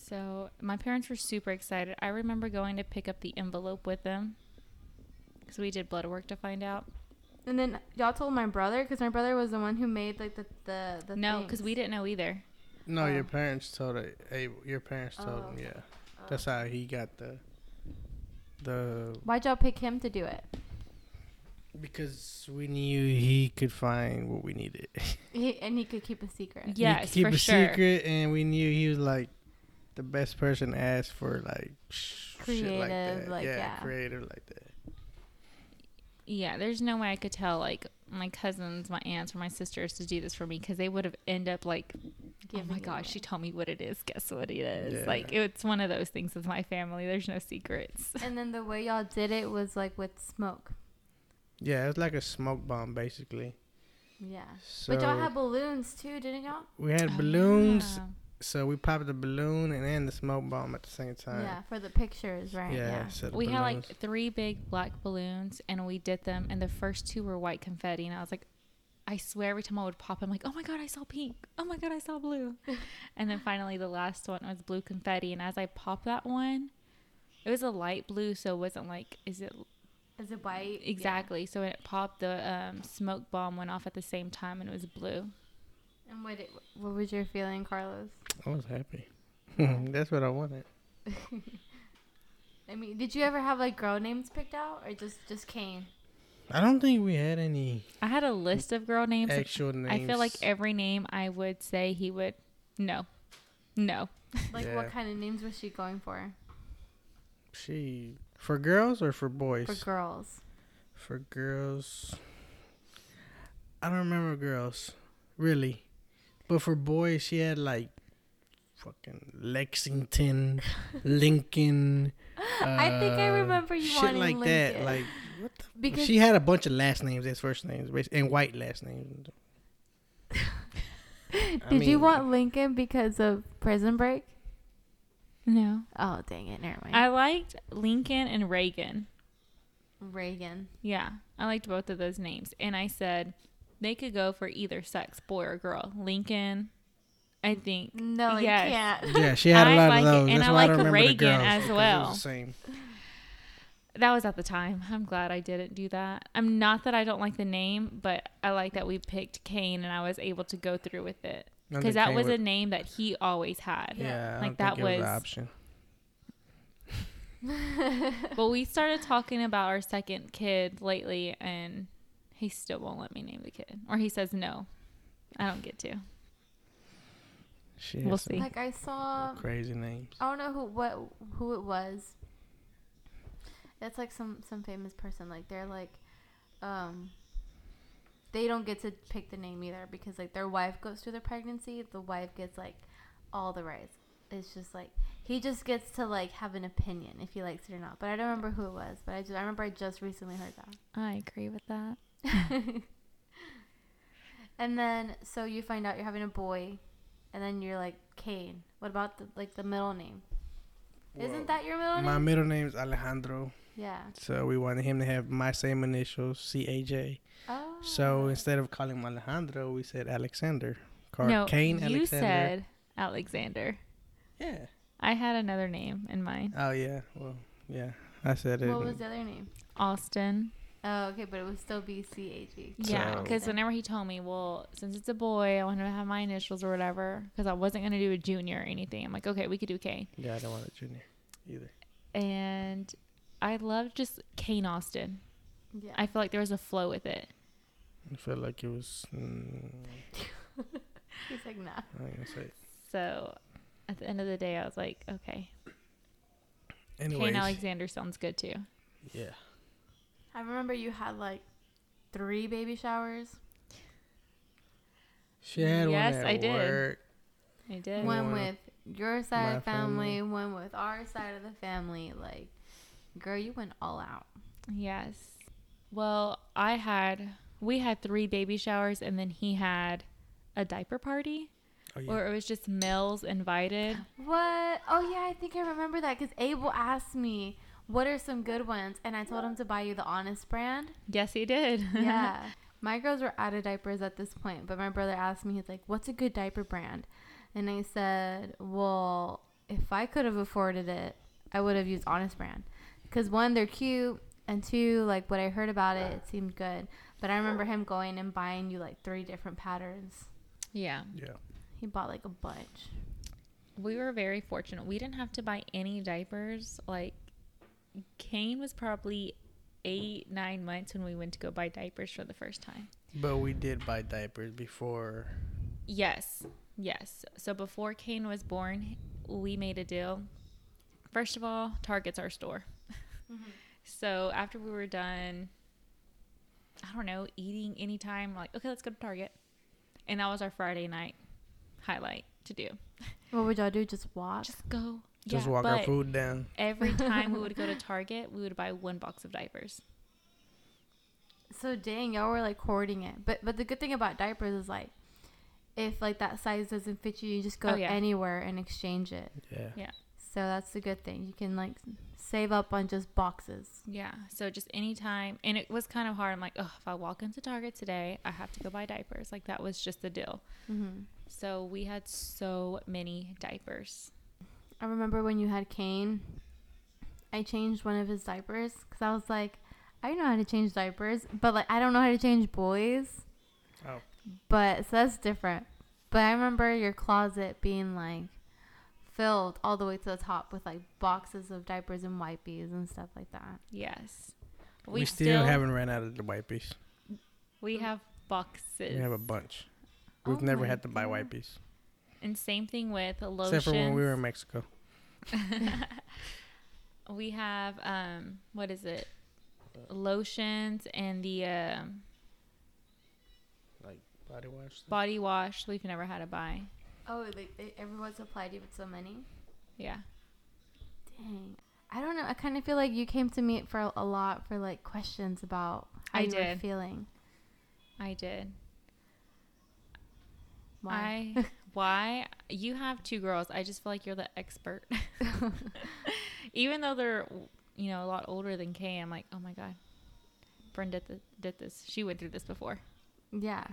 So my parents were super excited. I remember going to pick up the envelope with them because we did blood work to find out. And then y'all told my brother because my brother was the one who made like the the the. no, because we didn't know either. no, Oh. your parents told it. Hey, your parents told Oh, him. Yeah, Oh. that's how he got the the Why'd y'all pick him to do it? because we knew he could find what we needed. He, and he could keep a secret. he Yes, could keep for a sure. secret, and we knew he was like the best person to ask for like sh- shit like that. like, yeah, yeah. creative like that. Yeah, there's no way I could tell like my cousins, my aunts, or my sisters to do this for me because they would have end up like, oh my gosh, away. she told me what it is. Guess what it is? Yeah. Like it's one of those things with my family. There's no secrets. [LAUGHS] And then the way y'all did it was like with smoke. Yeah, it's like a smoke bomb basically. Yeah. So but y'all had balloons too, didn't y'all? we had Oh, balloons, yeah. So we popped the balloon and then the smoke bomb at the same time. Yeah, for the pictures, right? Yeah, Yeah. set of We had like three big black balloons and we did them and the first two were white confetti and I was like I swear every time I would pop I'm like, "Oh my god, I saw pink. Oh my god, I saw blue." [LAUGHS] and then finally the last one was blue confetti and as I popped that one, it was a light blue so it wasn't like is it Is it white? Yeah. exactly. So when it popped the um, smoke bomb went off at the same time and it was blue. And what it, what was your feeling, Carlos? I was happy. [LAUGHS] That's what I wanted. [LAUGHS] I mean, did you ever have like girl names picked out or just just Kane? I don't think we had any I had a list of girl names. actual names. I feel like every name I would say he would no. No. [LAUGHS] Like, Yeah. what kind of names was she going for? she for girls or for boys. For girls. For girls, I don't remember girls, really. But for boys, she had like fucking Lexington, [LAUGHS] Lincoln. I think I uh, remember you shit wanting like Lincoln. that. Like what the? Because she had a bunch of last names as first names, and white last names. [LAUGHS] I did you want Lincoln because of Prison Break? No. Oh dang it! Never mind. I liked Lincoln and Reagan. Reagan. Yeah. I liked both of those names. And I said they could go for either sex, boy or girl. Lincoln, I think. No, Yes. you can't. [LAUGHS] Yeah, she had a lot like of it, those. and That's I why I like Reagan the girls, as because it was well. the same. That was at the time. I'm glad I didn't do that. I'm not that I don't like the name, but I like that we picked Kane and I was able to go through with it. Because that came was with- a name that he always had. yeah, I like don't that think it was, was- an option. [LAUGHS] But we started talking about our second kid lately, and he still won't let me name the kid. Or he says no. I don't get to. She We'll see. Like I saw. Crazy names. I don't know who what who it was. It's like some some famous person. Like they're like, um. They don't get to pick the name either because like their wife goes through the pregnancy. The wife gets like all the rights. It's just like he just gets to like have an opinion if he likes it or not. But I don't remember who it was. But I just I remember I just recently heard that. I agree with that. [LAUGHS] and then so you find out you're having a boy, and then you're like Kane. What about the like the middle name? Well, Isn't that your middle name? My middle name? middle name's Alejandro, yeah. so we wanted him to have my same initials, C A J. Oh. So instead of calling him Alejandro, we said Alexander. Called no, Kane you Alexander. said Alexander. Yeah. I had another name in mind. Oh yeah. Well, yeah. I said it. What was the other name? Austin. Oh, okay, but it would still be C H E. Yeah, So- because whenever he told me, well, since it's a boy, I want to have my initials or whatever, because I wasn't going to do a junior or anything. I'm like, okay, we could do K. Yeah, I don't want a junior either. And I love just Kane Austin. Yeah. I feel like there was a flow with it. I felt like it was. Mm, [LAUGHS] He's like, nah. I'm gonna say. So at the end of the day, I was like, okay, Anyways. Kane Alexander sounds good too. yeah. I remember you had like three baby showers. She had Yes, one at I did. work. I did. One One with your side of the family, one with our side of the family. Like, girl, you went all out. Yes. Well, I had, we had three baby showers, and then he had a diaper party, Oh yeah. or it was just males invited. What? Oh yeah, I think I remember that because Abel asked me what are some good ones, and I told him to buy you the Honest brand. Yes, he did. [LAUGHS] Yeah, my girls were out of diapers at this point, but my brother asked me, he's like, "What's a good diaper brand?" And I said, "Well, if I could have afforded it, I would have used Honest brand, because one, they're cute, and two, like what I heard about it, it seemed good. But I remember him going and buying you like three different patterns. yeah. yeah. He bought like a bunch. We were very fortunate. We didn't have to buy any diapers. Like, Kane was probably eight, nine months when we went to go buy diapers for the first time. But we did buy diapers before. Yes, yes. So before Kane was born, we made a deal. First of all, Target's our store. Mm-hmm. So after we were done, I don't know, eating anytime, like, okay, let's go to Target. And that was our Friday night highlight to do. What would y'all do? Just watch? Just go. Just Yeah, walk our food down. Every [LAUGHS] time we would go to Target, we would buy one box of diapers. So dang, y'all were like hoarding it. But but the good thing about diapers is like, if like that size doesn't fit you, you just go Oh, yeah. anywhere and exchange it. Yeah. Yeah. So that's the good thing. You can like save up on just boxes. Yeah. So just anytime. And it was kind of hard. I'm like, oh, if I walk into Target today, I have to go buy diapers. Like, that was just the deal. hmm So we had so many diapers. I remember when you had Kane. I changed one of his diapers because I was like, I know how to change diapers, but like I don't know how to change boys. Oh. But so that's different. But I remember your closet being like filled all the way to the top with like boxes of diapers and wipies and stuff like that. Yes. We, still, haven't ran out of the wipes. We have boxes. We have a bunch. We've Oh never had to buy God. Wipes. And same thing with lotions. Except for when we were in Mexico. [LAUGHS] we have um what is it? Lotions and the um Like body wash. body wash we've never had to buy. Oh, like they, everyone supplied you with so many. Yeah. Dang. I don't know. I kind of feel like you came to me for a lot for like questions about how I you were did. feeling. I did. Why? I [LAUGHS] why you have two girls. I just feel like you're the expert. [LAUGHS] [LAUGHS] Even though they're you know a lot older than Kay, I'm like, oh my god, Brenda did, did this. She went through this before. yeah.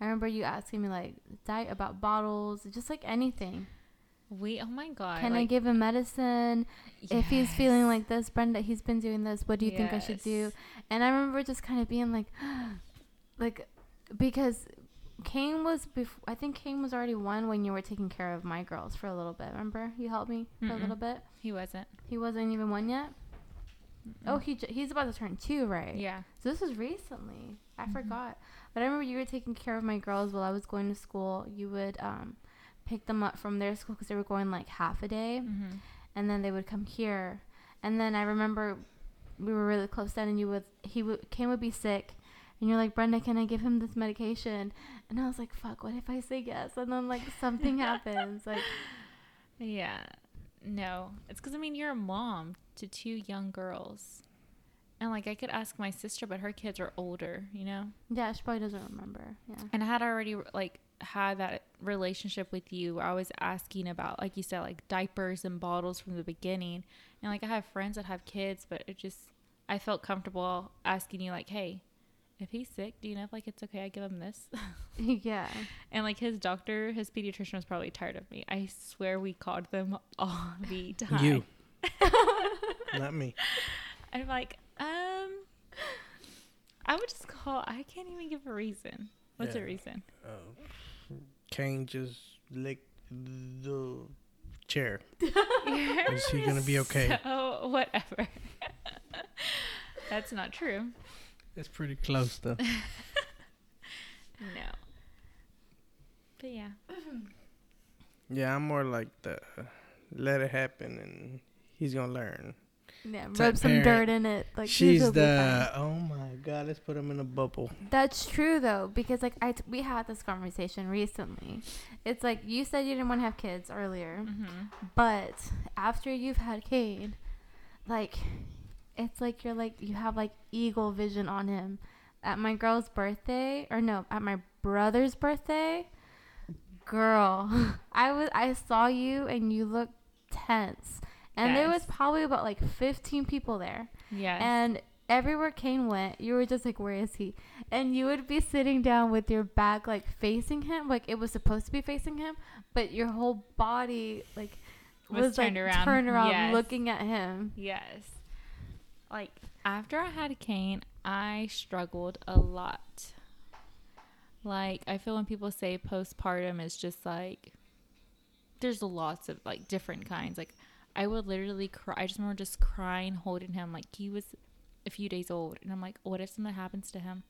I remember you asking me like diet about bottles, just like anything. We oh my god. Can I give him medicine? If he's feeling like this, Brenda, he's been doing this. What do you think I should do? And I remember just kind of being like, [GASPS] like, because Kane was, before. I think Kane was already one when you were taking care of my girls for a little bit. Remember? You helped me for a Mm-mm. little bit. he wasn't. He wasn't even one yet. Oh, he j- he's about to turn two, right? Yeah. So this was recently. I Mhm. forgot. But I remember you were taking care of my girls while I was going to school. You would um, pick them up from their school because they were going like half a day, Mm-hmm. and then they would come here. And then I remember we were really close then, and you would he would Kane would be sick, and you're like Brenda, can I give him this medication? And I was like, fuck, what if I say yes? And then like something [LAUGHS] happens, like Yeah. No. It's because, I mean, you're a mom to two young girls. And, like, I could ask my sister, but her kids are older, you know? yeah, she probably doesn't remember. Yeah. And I had already, like, had that relationship with you where I was asking about, like you said, like diapers and bottles from the beginning. And, like, I have friends that have kids, but it just, I felt comfortable asking you, like, hey, if he's sick, do you know if, like, it's okay I give him this? [LAUGHS] yeah. And like his doctor, his pediatrician was probably tired of me. I swear we called them [LAUGHS] all the time. You. [LAUGHS] Not me. I'm like, um, I would just call. I can't even give a reason. What's Yeah. a reason? Uh, Kane just licked the chair. You're Is he gonna be okay? So whatever. That's not true. It's pretty close though. [LAUGHS] [LAUGHS] No. But yeah. [CLEARS THROAT] yeah, I'm more like the let it happen and he's gonna learn. Yeah, Type rub some parent. dirt in it. Like She's he'll fine. the oh my god, let's put him in a bubble. That's true though, because like I t- we had this conversation recently. It's like you said you didn't want to have kids earlier, Mm-hmm. but after you've had Cade, like it's like you're like you have like eagle vision on him. At my girl's birthday, or no, at my brother's birthday, girl, [LAUGHS] I was I saw you and you looked tense, and there was probably about like 15 people there. Yes. And everywhere Kane went, you were just like, where is he? And you would be sitting down with your back like facing him, like it was supposed to be facing him, but your whole body like Was was, turned like around. turned around Yes. looking at him. Yes. Like after I had Kane, I struggled a lot. Like I feel when people say postpartum is just like there's lots of like different kinds. Like I would literally cry. I just remember just crying, holding him like he was a few days old, and I'm like, what if something happens to him?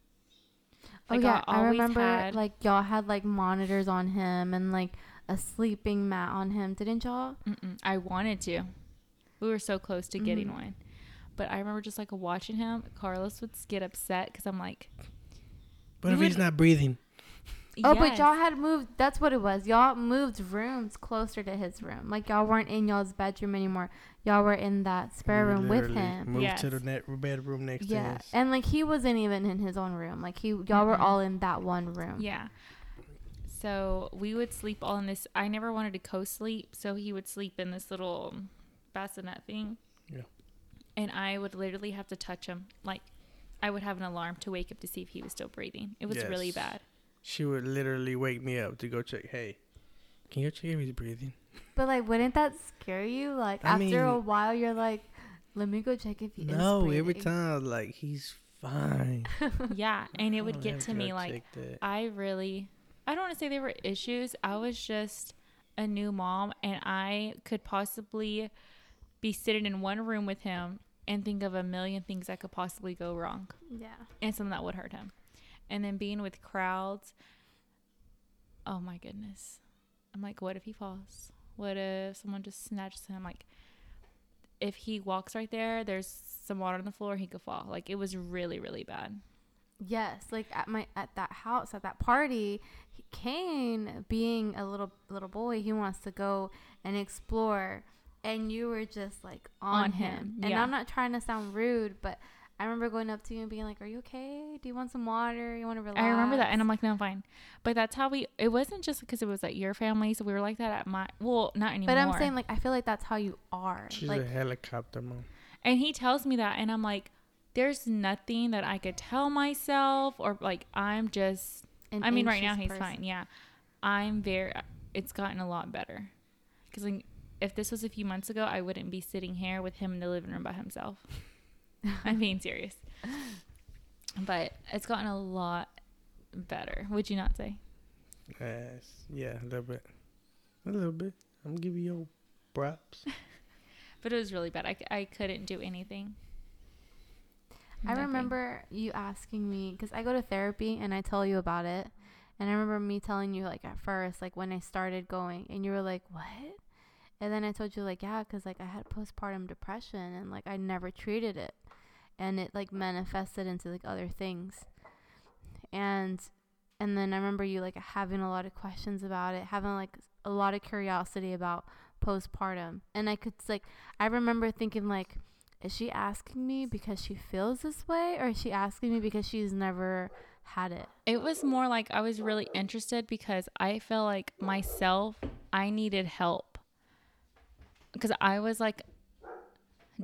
Like, oh yeah, I I, remember had- like y'all had like monitors on him and like a sleeping mat on him, didn't y'all? Mm-mm. I wanted to. We were so close to getting Mhm. one. But I remember just like watching him. Carlos would get upset because I'm like, But You if he's not breathing, Oh, but y'all had moved. That's what it was. Y'all moved rooms closer to his room. Like y'all weren't in y'all's bedroom anymore. Y'all were in that spare we room with literally him. Moved Yes. to the net bedroom next Yeah, to his. and like he wasn't even in his own room. Like he, y'all were Mm-mm. all in that one room. Yeah. So we would sleep all in this. I never wanted to co-sleep, so he would sleep in this little bassinet thing. Yeah. And I would literally have to touch him. Like, I would have an alarm to wake up to see if he was still breathing. It was really bad. She would literally wake me up to go check. Hey, can you go check if he's breathing? But like, wouldn't that scare you? Like I after a while, you're like, let me go check if he is No, every time like he's fine. [LAUGHS] Yeah, and it would get to me like. I really I don't want to say there were issues. I was just a new mom and I could possibly be sitting in one room with him and think of a million things that could possibly go wrong Yeah. and something that would hurt him. And then being with crowds, oh my goodness. I'm like, what if he falls? What if someone just snatches him? Like, if he walks right there, there's some water on the floor, he could fall. Like, it was really, really bad. Yes, like at my at that house at that party, Kane, being a little little boy, he wants to go and explore, and you were just like on, On him. him, And yeah. I'm not trying to sound rude, but I remember going up to you and being like, "Are you okay? Do you want some water? You want to relax?" I remember that, and I'm like, no, I'm fine. But that's how we. It wasn't just because it was at your family, so we were like that at my. Well, not anymore. but I'm saying like I feel like that's how you are. She's like a helicopter mom. And he tells me that, and I'm like, there's nothing that I could tell myself, or like I'm just. an I mean, right now he's person. fine. Yeah, I'm very. It's gotten a lot better, because like, if this was a few months ago, I wouldn't be sitting here with him in the living room by himself. [LAUGHS] I'm being serious, but it's gotten a lot better. Would you not say? Yes, yeah, a little bit, a little bit. I'm giving you props. [LAUGHS] But it was really bad. I, I couldn't do anything. I remember you asking me because I go to therapy and I tell you about it, and I remember me telling you like at first, like when I started going, and you were like, "What?" And then I told you like, "Yeah," because like I had postpartum depression and like I never treated it, and it like manifested into like other things, and and then I remember you like having a lot of questions about it, having like a lot of curiosity about postpartum, and I could like I remember thinking like is she asking me because she feels this way or is she asking me because she's never had it? It was more like I was really interested because I felt like myself, I needed help. Because I was like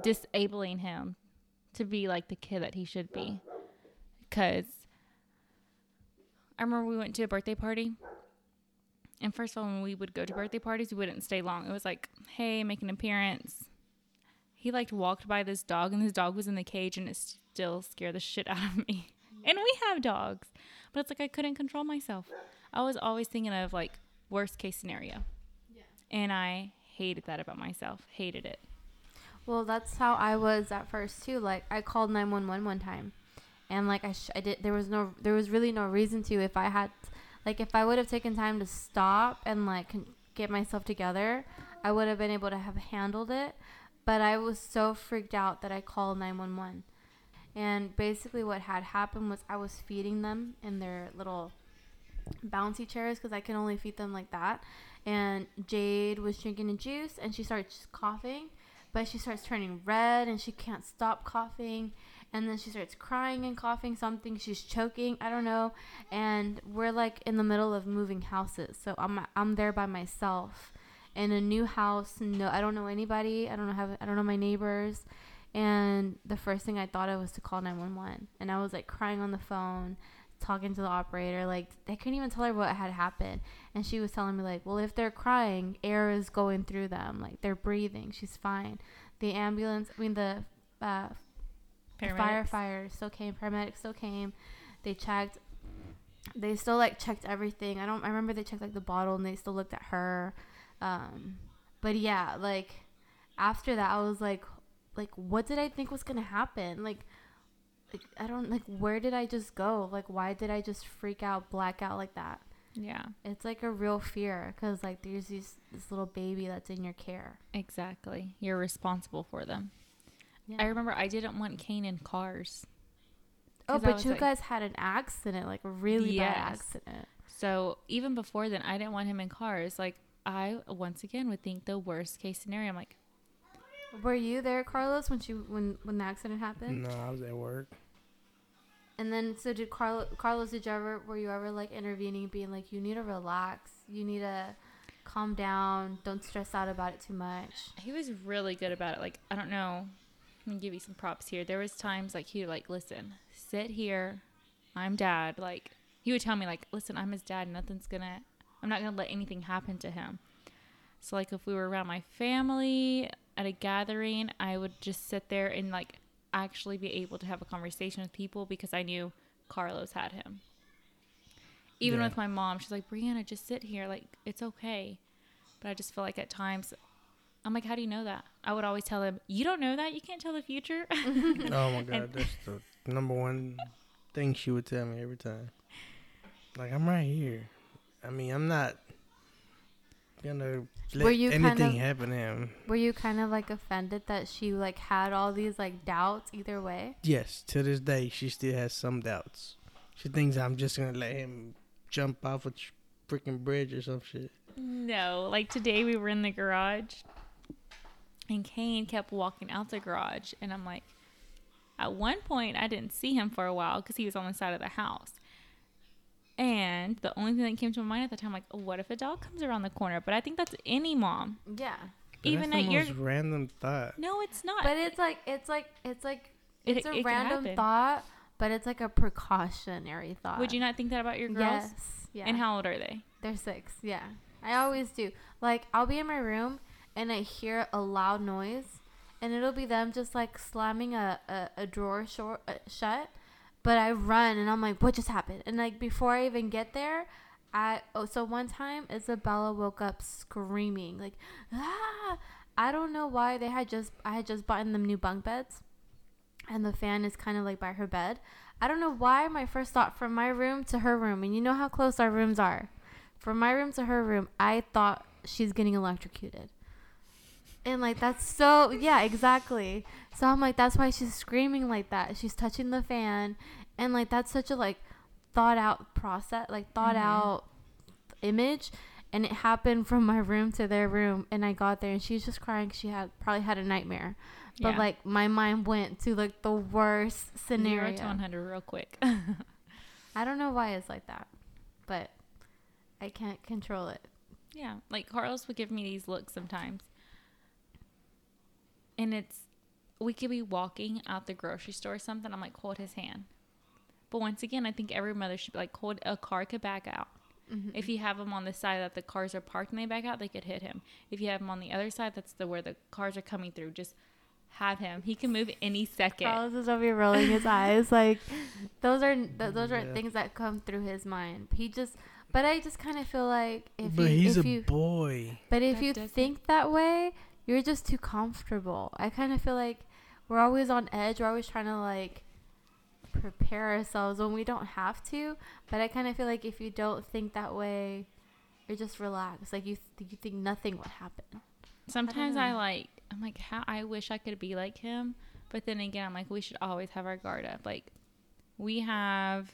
disabling him to be like the kid that he should be. Because I remember we went to a birthday party. And first of all, when we would go to birthday parties, we wouldn't stay long. It was like, hey, make an appearance. He like walked by this dog, and this dog was in the cage, and it still scared the shit out of me. [LAUGHS] And we have dogs, but it's like I couldn't control myself. I was always thinking of like worst case scenario, and I hated that about myself. Hated it. well that's how i was at first too like i called 911 one time and like i, sh- I did there was no there was really no reason to if i had like if i would have taken time to stop and like get myself together i would have been able to have handled it but i was so freaked out that i called 911 and basically what had happened was i was feeding them in their little bouncy chairs because I can only feed them like that. And Jade was drinking a juice and she starts coughing, but she starts turning red and she can't stop coughing. And then she starts crying and coughing something. She's choking. I don't know. And we're like in the middle of moving houses, so I'm I'm there by myself in a new house. No, I don't know anybody. I don't have I don't know my neighbors. And the first thing I thought of was to call 911. And I was like crying on the phone talking to the operator like they couldn't even tell her what had happened. And she was telling me like well if they're crying air is going through them. Like they're breathing. She's fine. The ambulance i mean the uh the firefighters still came paramedics still came. They checked. They still like checked everything. I don't i remember they checked like the bottle and they still looked at her. Um but yeah like after that i was like like what did i think was gonna happen? Like like I don't like where did I just go? Like why did I just freak out, black out like that? Yeah, It's like a real fear because like there's these this little baby that's in your care. exactly. You're responsible for them. Yeah. I remember I didn't want Kane in cars. oh, 'cause I but you like- guys had an accident, like a really bad Yes. accident. So even before then, I didn't want him in cars. Like I once again would think the worst case scenario. I'm like, Were you there, Carlos, when she when when the accident happened? No, I was at work. And then so did Carlos? Carlos, did you ever were you ever like intervening, being like, you need to relax, you need to calm down, don't stress out about it too much. he was really good about it. Like I don't know. Me give you some props here. There was times like he like listen, sit here. I'm dad. Like he would tell me like, listen, I'm his dad. Nothing's gonna. I'm not gonna let anything happen to him. So like if we were around my family at a gathering, I would just sit there and like actually be able to have a conversation with people because I knew Carlos had him. Even Yeah. with my mom, she's like, Brianna, just sit here. Like it's okay. But I just feel like at times I'm like, how do you know that? I would always tell him, you don't know that. You can't tell the future. [LAUGHS] oh my [LAUGHS] god, that's the number one thing she would tell me every time. Like I'm right here. I mean, I'm not gonna let Were you kind of- happen to him. Were you kind of like offended that she like had all these like doubts either way? Yes, to this day, she still has some doubts. She thinks I'm just gonna let him jump off a tr- freaking bridge or some shit. no, like today we were in the garage and Kane kept walking out the garage. And I'm like, at one point, I didn't see him for a while because he was on the side of the house. And the only thing that came to my mind at the time, like, oh, what if a dog comes around the corner? But I think that's any mom. Yeah. But Even that's at the your most random thought. no, it's not. But it's like it's like it's like It- it's it a could random thought, but it's like a precautionary thought. Would you not think that about your girls? Yes. Yeah. And how old are they? They're six. Yeah. I always do. Like I'll be in my room and I hear a loud noise, and it'll be them just like slamming a a, a drawer short uh, shut. But I run and I'm like, what just happened? And like before I even get there, I oh so one time Isabella woke up screaming like, ah! I don't know why they had just I had just bought them new bunk beds, and the fan is kind of like by her bed. I don't know why my first thought from my room to her room, and you know how close our rooms are. From my room to her room, I thought she's getting electrocuted. And like that's so yeah, exactly. So I'm like that's why she's screaming like that. She's touching the fan and like that's such a like thought out process, like thought Mhm. out image and it happened from my room to their room and I got there and she's just crying. she had probably had a nightmare. But Yeah. like my mind went to like the worst Zero scenario. to 100 real quick. [LAUGHS] I don't know why it's like that, but I can't control it. Yeah, like Carlos would give me these looks sometimes. And it's we could be walking out the grocery store or something, I'm like, hold his hand. But once again, I think every mother should be like, hold a car could back out. Mm-hmm. If you have him on the side that the cars are parked and they back out, they could hit him. If you have him on the other side, that's the where the cars are coming through. Just have him. He can move any second. Carlos is over here rolling his eyes. Like [LAUGHS] those are th- those are Yeah. things that come through his mind. He just, but I just kind of feel like if but you, he's if a you, boy. but if That you doesn't- think that way, you're just too comfortable. I kind of feel like we're always on edge. We're always trying to like prepare ourselves when we don't have to. But I kind of feel like if you don't think that way, you're just relaxed. Like you, th- you think nothing would happen. Sometimes know. I, like I'm like how I wish I could be like him, but then again I'm like we should always have our guard up. Like we have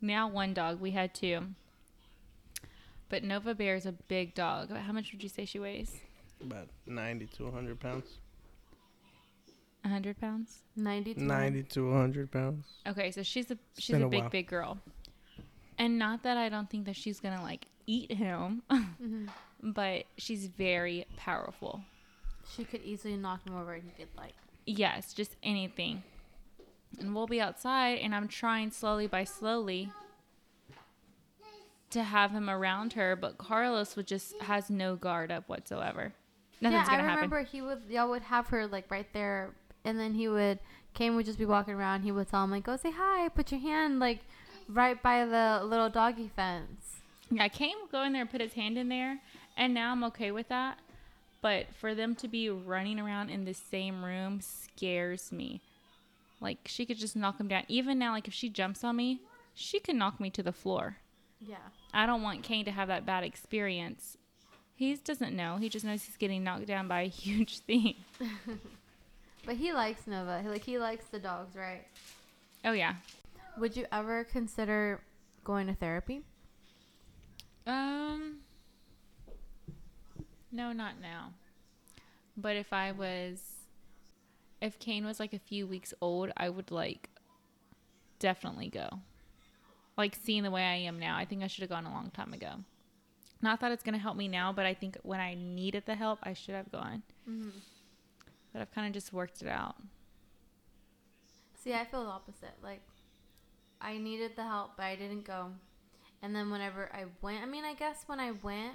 now one dog. We had two. But Nova Bear is a big dog. How much would you say she weighs? About 90 to 100 pounds. 100 pounds? Ninety. To 90 to 100 pounds. Okay, so she's a she's a a big while. big girl. And not that I don't think that she's going to like eat him, [LAUGHS] Mhm. but she's very powerful. She could easily knock him over and he could like. Yes, just anything. And we'll be outside, and I'm trying slowly by slowly to have him around her, but Carlos would just has no guard up whatsoever. Nothing's yeah, I gonna happen. remember he would y'all would have her like right there, and then he would Kane would just be walking around. He would tell him like, "Go say hi. Put your hand like right by the little doggy fence." Yeah, Kane would go in there and put his hand in there, and now I'm okay with that. But for them to be running around in the same room scares me. Like she could just knock him down. Even now, like if she jumps on me, she can knock me to the floor. Yeah. I don't want Kane to have that bad experience. He doesn't know. He just knows he's getting knocked down by a huge thing. [LAUGHS] But he likes Nova. He, like he likes the dogs, right? Oh yeah. Would you ever consider going to therapy? Um. No, not now. But if I was, if Kane was like a few weeks old, I would like definitely go. Like seeing the way I am now, I think I should have gone a long time ago. Not that it's gonna help me now, but I think when I needed the help, I should have gone. Mm-hmm. But I've kind of just worked it out. See, I feel the opposite. Like, I needed the help, but I didn't go. And then whenever I went, I mean, I guess when I went,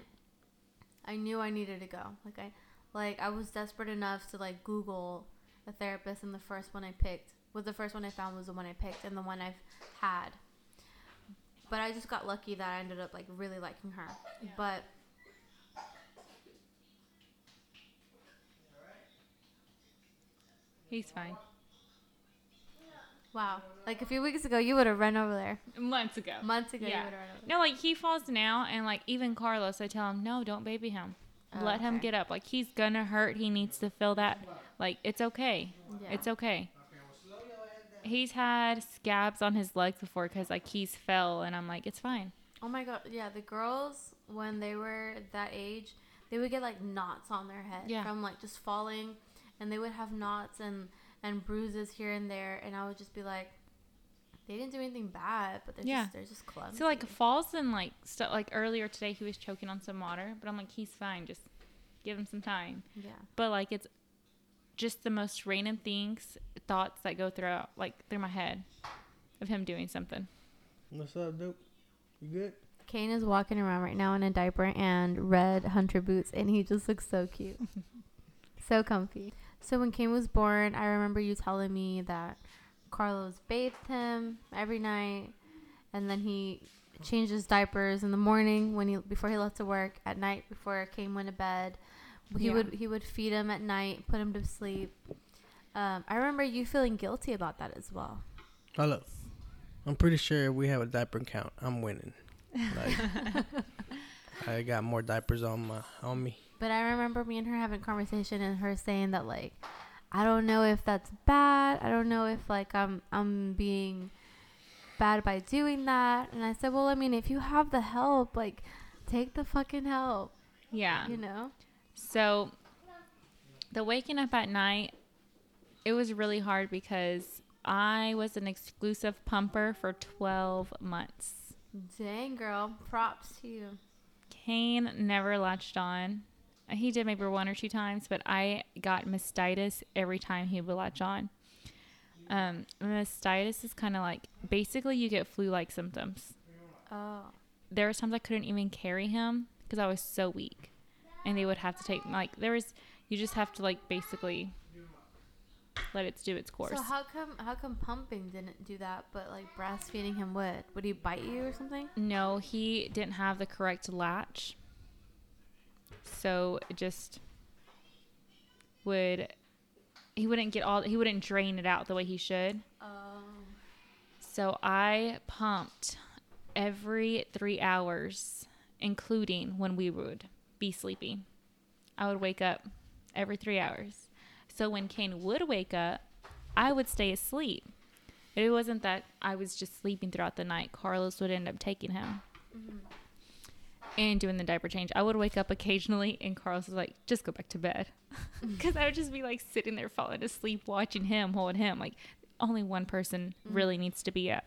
I knew I needed to go. Like I, like I was desperate enough to like Google a therapist, and the first one I picked was the first one I found was the one I picked, and the one I've had but I just got lucky that I ended up like really liking her. Yeah. But he's fine. Wow. Like a few weeks ago, you would have run over there. Months ago. Months ago, yeah. No, like he falls now, and like even Carlos, I tell him, no, don't baby him. Oh, Let okay. him get up. Like he's gonna hurt. He needs to feel that. Like it's okay. Yeah. It's okay. He's had scabs on his legs before because like he's fell, and I'm like, it's fine. Oh my god, yeah, the girls when they were that age, they would get like knots on their head Yeah. from like just falling, and they would have knots and and bruises here and there, and I would just be like, they didn't do anything bad, but they're Yeah. just they're just clumsy. So like falls and like stuff. Like earlier today, he was choking on some water, but I'm like, he's fine. Just give him some time. yeah, But like it's just the most random things, thoughts that go throughout like through my head of him doing something. What's up, dude? You good? Kane is walking around right now in a diaper and red hunter boots, and he just looks so cute, [LAUGHS] so comfy. So when Kane was born, I remember you telling me that Carlos bathed him every night, and then he changed his diapers in the morning when he before he left to work, at night before Kane went to bed. He Yeah. would he would feed him at night, put him to sleep. Um, I remember you feeling guilty about that as well. Hold up. I'm pretty sure we have a diaper count, I'm winning. Like, [LAUGHS] I got more diapers on my on me. But I remember me and her having a conversation and her saying that like I don't know if that's bad. I don't know if like I'm I'm being bad by doing that. And I said, "Well, I mean, if you have the help, like take the fucking help, Yeah. you know?" So the waking up at night, it was really hard because I was an exclusive pumper for 12 months. Dang, girl, props to you. Kane never latched on. He did maybe one or two times, but I got mastitis every time he would latch on. Um, mastitis is kind of like basically you get flu-like symptoms. Oh. There were times I couldn't even carry him because I was so weak, and they would have to take like there was you just have to like basically let it do its course. So how come how come pumping didn't do that, but like breastfeeding him would? Would he bite you or something? No, he didn't have the correct latch. So it just would he wouldn't get all he wouldn't drain it out the way he should. Oh. So I pumped every 3 hours including when we would be sleepy. I would wake up every 3 hours. So when Kane would wake up, I would stay asleep. It wasn't that I was just sleeping throughout the night. Carlos would end up taking him mm-hmm. and doing the diaper change. I would wake up occasionally, and Carlos was like, "Just go back to bed," mm-hmm. [LAUGHS] because I would just be like sitting there falling asleep, watching him, holding him. Like only one person really mm-hmm. needs to be up,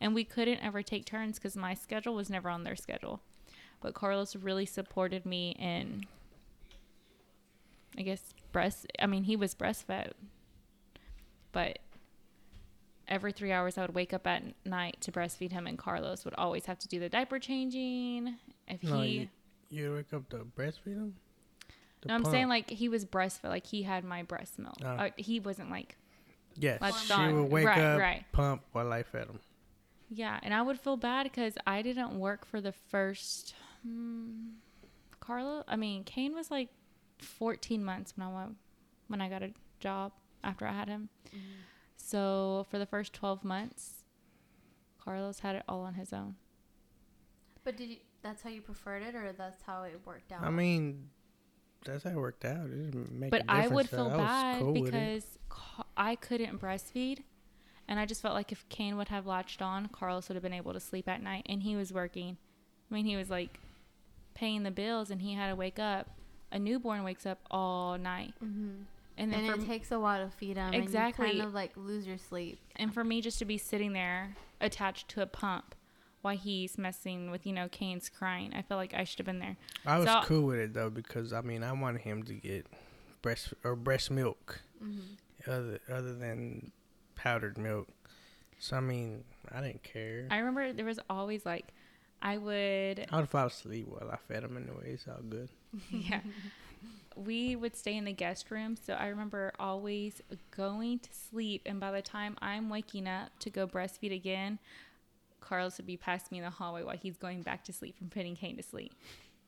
and we couldn't ever take turns because my schedule was never on their schedule. But Carlos really supported me in, I guess, breast. I mean, he was breastfed, but every three hours I would wake up at night to breastfeed him, and Carlos would always have to do the diaper changing. If No, he, you, you wake up to breastfeed him. No, I'm saying like he was breastfed, like he had my breast milk. Oh. Uh, he wasn't like, yes, she on. would wake Right, up, right. pump while I fed him. yeah, and I would feel bad because I didn't work for the first. Hmm, Carlo, I mean, Kane was like 14 months when I went, when I got a job after I had him. So for the first 12 months, Carlos had it all on his own. But did you? That's how you preferred it, or that's how it worked out? I mean, that's how it worked out. It didn't make but a I would difference, so feel bad cool because Ca- I couldn't breastfeed, and I just felt like if Kane would have latched on, Carlos would have been able to sleep at night, and he was working. I mean, he was like paying the bills, and he had to wake up. A newborn wakes up all night, mm-hmm. and then and it takes a while to feed them. Exactly. And you kind of like lose your sleep. and for me just to be sitting there attached to a pump while he's messing with you know Kane's crying, I feel like I should have been there. I was So- cool with it though because I mean I wanted him to get breast or breast milk Mm-hmm. other other than powdered milk. So I mean I didn't care. I remember there was always like, I would I would fall asleep while I fed him anyway. It's all good. [LAUGHS] yeah. We would stay in the guest room, so I remember always going to sleep, and by the time I'm waking up to go breastfeed again, Carlos would be past me in the hallway while he's going back to sleep from putting Kane to sleep.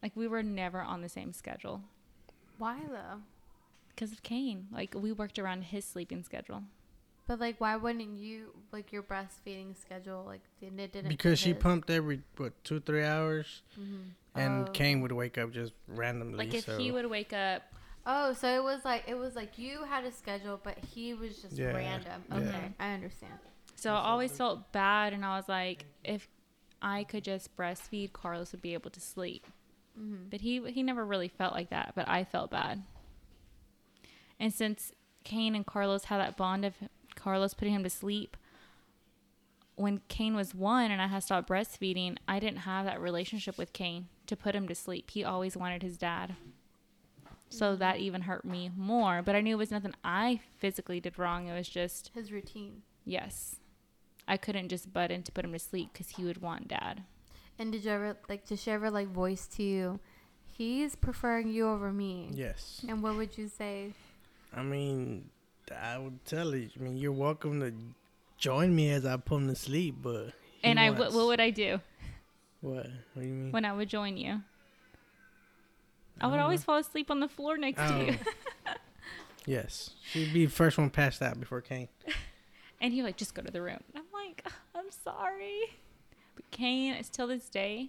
Like we were never on the same schedule Why though? because of Kane. Like we worked around his sleeping schedule. But like, why wouldn't you like your breastfeeding schedule? Like, didn't it didn't Because she pumped every what two three hours, Mhm. and Oh. Kane would wake up just randomly. Like if so. he would wake up, Oh, so it was like it was like you had a schedule, but he was just Yeah, random. yeah. Okay, I understand. so I always felt bad, and I was like, if I could just breastfeed, Carlos would be able to sleep. Mm-hmm. But he he never really felt like that. But I felt bad. And since Kane and Carlos had that bond of Carlos putting him to sleep, when Kane was one and I had stopped breastfeeding, I didn't have that relationship with Kane to put him to sleep. He always wanted his dad. So mm-hmm. that even hurt me more. But I knew it was nothing I physically did wrong. It was just, His routine. yes. I couldn't just butt in to put him to sleep because he would want dad. And did you ever like? Did she ever like voice to you? He's preferring you over me. yes, And what would you say? I mean, I would tell you. I mean, you're welcome to join me as I put him to sleep, but. and I, wants- w- what would I do What? What do you mean? when I would join you? I I would always know. fall asleep on the floor next to you. Oh. [LAUGHS] yes, she'd be the first one passed out before Kane. [LAUGHS] And he like, just go to the room. And I'm like, I'm sorry. But Kane, it's till this day,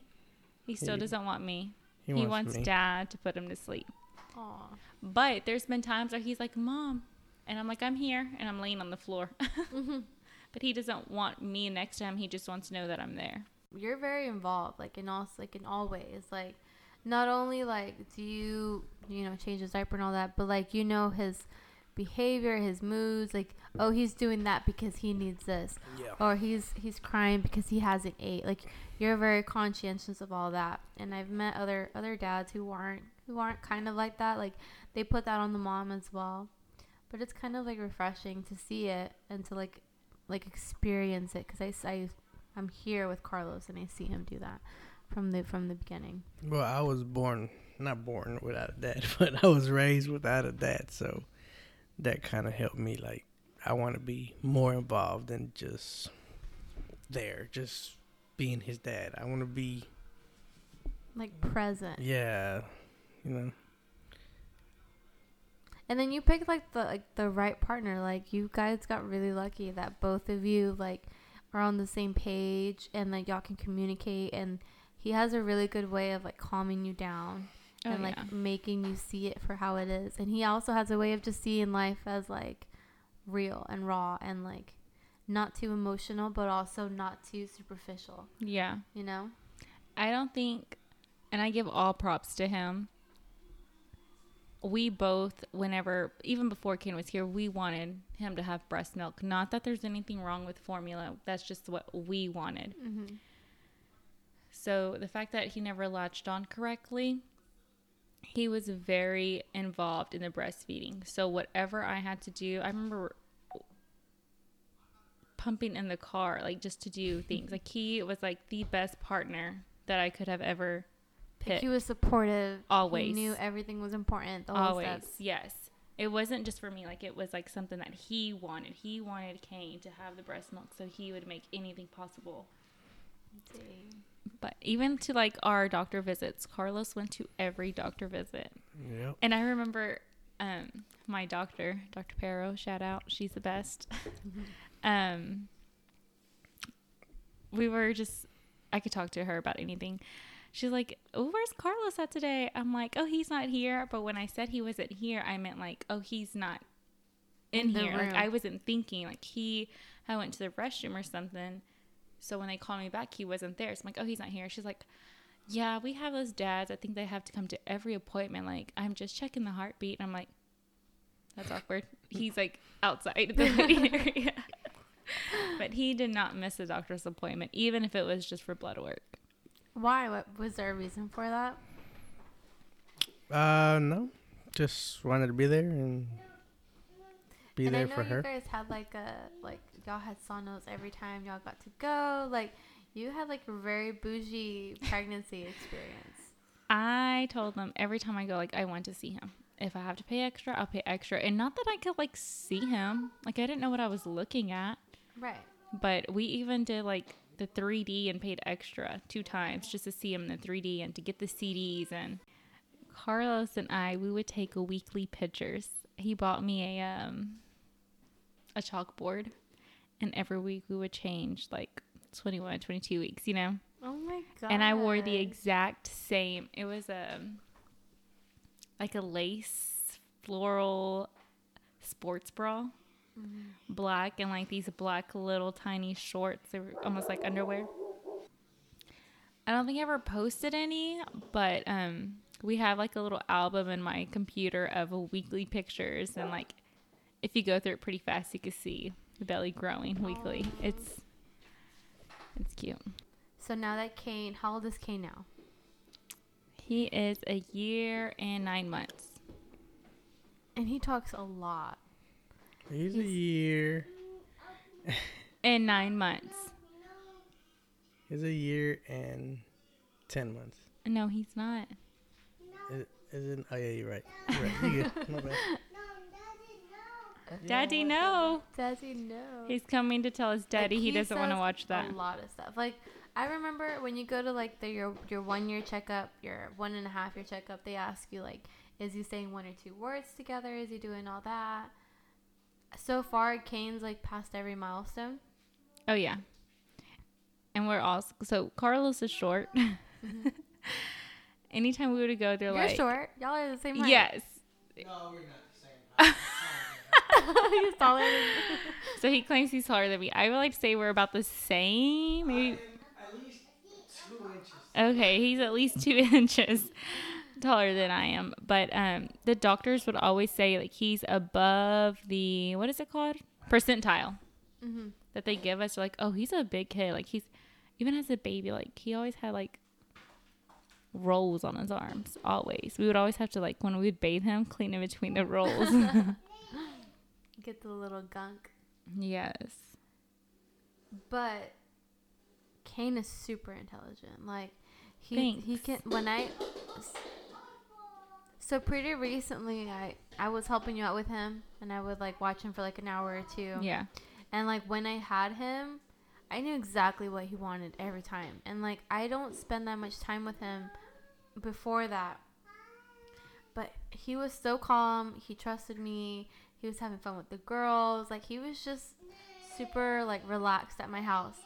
he still He- doesn't want me. He, He, wants, wants me. dad to put him to sleep. Aw. But there's been times where he's like, Mom. And I'm like, I'm here. And I'm laying on the floor. [LAUGHS] Mm-hmm. but he doesn't want me next to him. He just wants to know that I'm there. You're very involved, like in all like in all ways. Like, not only like do you you know change his diaper and all that, but like you know his behavior, his moods. Like, oh, he's doing that because he needs this. Yeah. or he's he's crying because he hasn't ate like you're very conscientious of all that and i've met other other dads who aren't who aren't kind of like that like they put that on the mom as well but it's kind of like refreshing to see it and to like like experience it because I, I i'm here with carlos and i see him do that from the from the beginning Well, I was born, not born without a dad, [LAUGHS] but I was raised without a dad, so that kind of helped me. Like, I want to be more involved than just there, just being his dad. I want to be, like present yeah, you know. And then you picked like the like the right partner. Like you guys got really lucky that both of you like are on the same page and like y'all can communicate and he has a really good way of like calming you down Oh, and like yeah. making you see it for how it is. And he also has a way of just seeing life as like real and raw and like not too emotional but also not too superficial, Yeah. you know? I don't think, and I give all props to him. We both, whenever, even before Ken was here, we wanted him to have breast milk. Not that there's anything wrong with formula. That's just what we wanted. Mm-hmm. So the fact that he never latched on correctly, he was very involved in the breastfeeding. So whatever I had to do, I remember pumping in the car, like just to do things. Like he was like the best partner that I could have ever Like picked. he was supportive. Always. He knew everything was important. The whole Always, steps. yes. It wasn't just for me. Like it was like something that he wanted. He wanted Kane to have the breast milk, so he would make anything possible. Dang. But even to like our doctor visits, Carlos went to every doctor visit. Yep. And I remember um, my doctor, Dr. Perro, shout out, she's the best. [LAUGHS] um, we were just, I could talk to her about anything. She's like, "Oh, where's Carlos at today?" I'm like, "Oh, he's not here." But when I said he wasn't here, I meant like, "Oh, he's not in, In the here." Like room. I wasn't thinking like he, I went to the restroom or something. So when they called me back, he wasn't there. So I'm like, "Oh, he's not here." She's like, yeah, we have those dads. I think they have to come to every appointment. Like, I'm just checking the heartbeat. And I'm like, that's awkward. [LAUGHS] He's like outside the waiting [LAUGHS] area. but he did not miss a doctor's appointment, even if it was just for blood work. Why? What was there a reason for that? Uh, no, just wanted to be there and be and there I know for you her. guys had like a like y'all had sonos every time y'all got to go. Like you had like a very bougie pregnancy experience. I told them every time I go, like, I want to see him. If I have to pay extra, I'll pay extra. And not that I could, like, see him. Like, I didn't know what I was looking at. Right. But we even did like the 3D and paid extra two times just to see him in the 3D and to get the CDs. And Carlos and I, we would take weekly pictures. he bought me a um a chalkboard and every week we would change like 21 22 weeks you know Oh my god. and i wore the exact same it was a like a lace floral sports bra black and like these black little tiny shorts they were almost like underwear i don't think i ever posted any but um we have like a little album in my computer of weekly pictures and like if you go through it pretty fast you can see the belly growing weekly it's it's cute So now that Kane, how old is Kane now? he is a year and nine months And he talks a lot. He's a year. and nine months He's a year and ten months. no he's not Is, is it? Oh yeah, you're right. You're right. You good? My bad. daddy no Daddy, no. he's coming to tell his daddy Like, he doesn't want to watch that A lot of stuff. Like I remember when you go to like the your your one year checkup, your one and a half year checkup, they ask you like, is he saying one or two words together? Is he doing all that? So far, Kane's like passed every milestone. Oh yeah. And we're all so Carlos is short. [LAUGHS] Anytime we were to go, they're Mm-hmm. You're like, short. Y'all are the same height. yes. No, we're not the same. He's [LAUGHS] [LAUGHS] taller than me. So he claims he's taller than me. I would like to say we're about the same. Maybe. At least two inches. Okay, he's at least two inches taller than I am. But um, the doctors would always say like he's above the what is it called percentile Mhm. that they give us. They're like, oh, he's a big kid. Like he's even as a baby, like he always had like rolls on his arms. Always, we would always have to like when we would bathe him, clean in between the rolls. [LAUGHS] Get the little gunk. yes. But Kane is super intelligent. Like he he Thanks. can when I so pretty recently I I was helping you out with him and I would like watch him for like an hour or two. Yeah. And like when I had him, I knew exactly what he wanted every time. And like I don't spend that much time with him before that. But he was so calm. He trusted me. He was having fun with the girls. Like he was just super like relaxed at my house.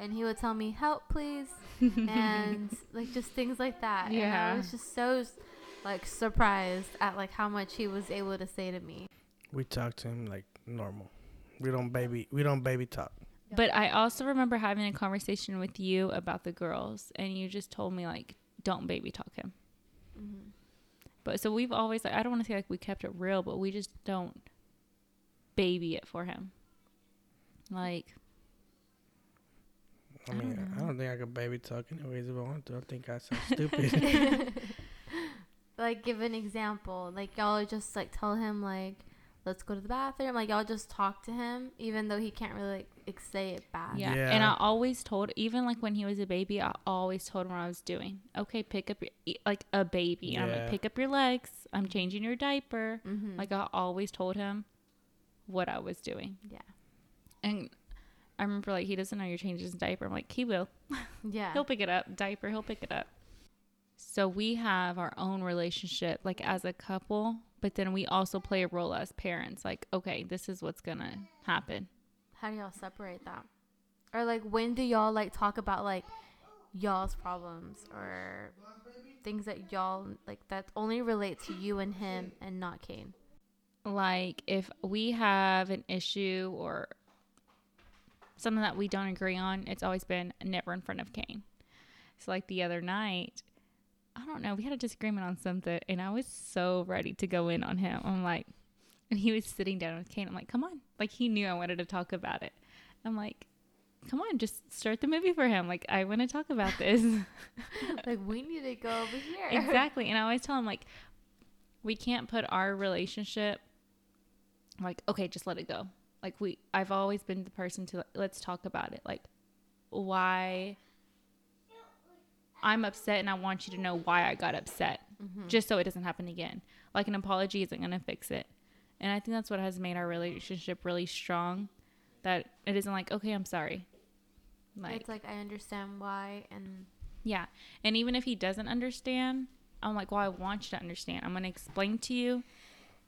And he would tell me, "Help, please." [LAUGHS] and like just things like that. And I was just so like surprised at like how much he was able to say to me. We talk to him like normal. We don't baby. We don't baby talk. But I also remember having a conversation with you about the girls, and you just told me like, don't baby talk him. Mm-hmm. But so we've always like I don't want to say like we kept it real, but we just don't baby it for him. Like I I mean, don't I don't think I could baby talk anyways if I want to. I think I sound [LAUGHS] stupid. [LAUGHS] [LAUGHS] like give an example like y'all just like tell him like let's go to the bathroom like y'all just talk to him even though he can't really like say it back yeah. Yeah. And I always told even like when he was a baby, I always told him what I was doing. Okay, pick up your e- like a baby. And I'm like pick up your legs. I'm changing your diaper. mm-hmm. Like I always told him what I was doing. yeah And I remember like he doesn't know you're changing his diaper. I'm like, he will. yeah [LAUGHS] He'll pick it up. Diaper, he'll pick it up. So we have our own relationship like as a couple, but then we also play a role as parents. Like, okay, this is what's gonna happen. how do y'all separate that or like when do y'all like talk about like y'all's problems or things that y'all like that only relate to you and him and not Kane Like if we have an issue or something that we don't agree on, it's always been never in front of Kane. So like the other night, I don't know, we had a disagreement on something and I was so ready to go in on him. I'm like and he was sitting down with Kane. I'm like, come on. Like he knew I wanted to talk about it. I'm like, come on, just start the movie for him. Like I want to talk about this. [LAUGHS] like we need to go over here exactly. And I always tell him like we can't put our relationship like okay, just let it go. Like we I've always been the person to let's talk about it. Like why I'm upset and I want you to know why I got upset. Mm-hmm. Just so it doesn't happen again. Like an apology isn't going to fix it. And I think that's what has made our relationship really strong that it isn't like okay, I'm sorry. Like it's like I understand why and yeah. And even if he doesn't understand, I'm like, well, I want you to understand. I'm going to explain to you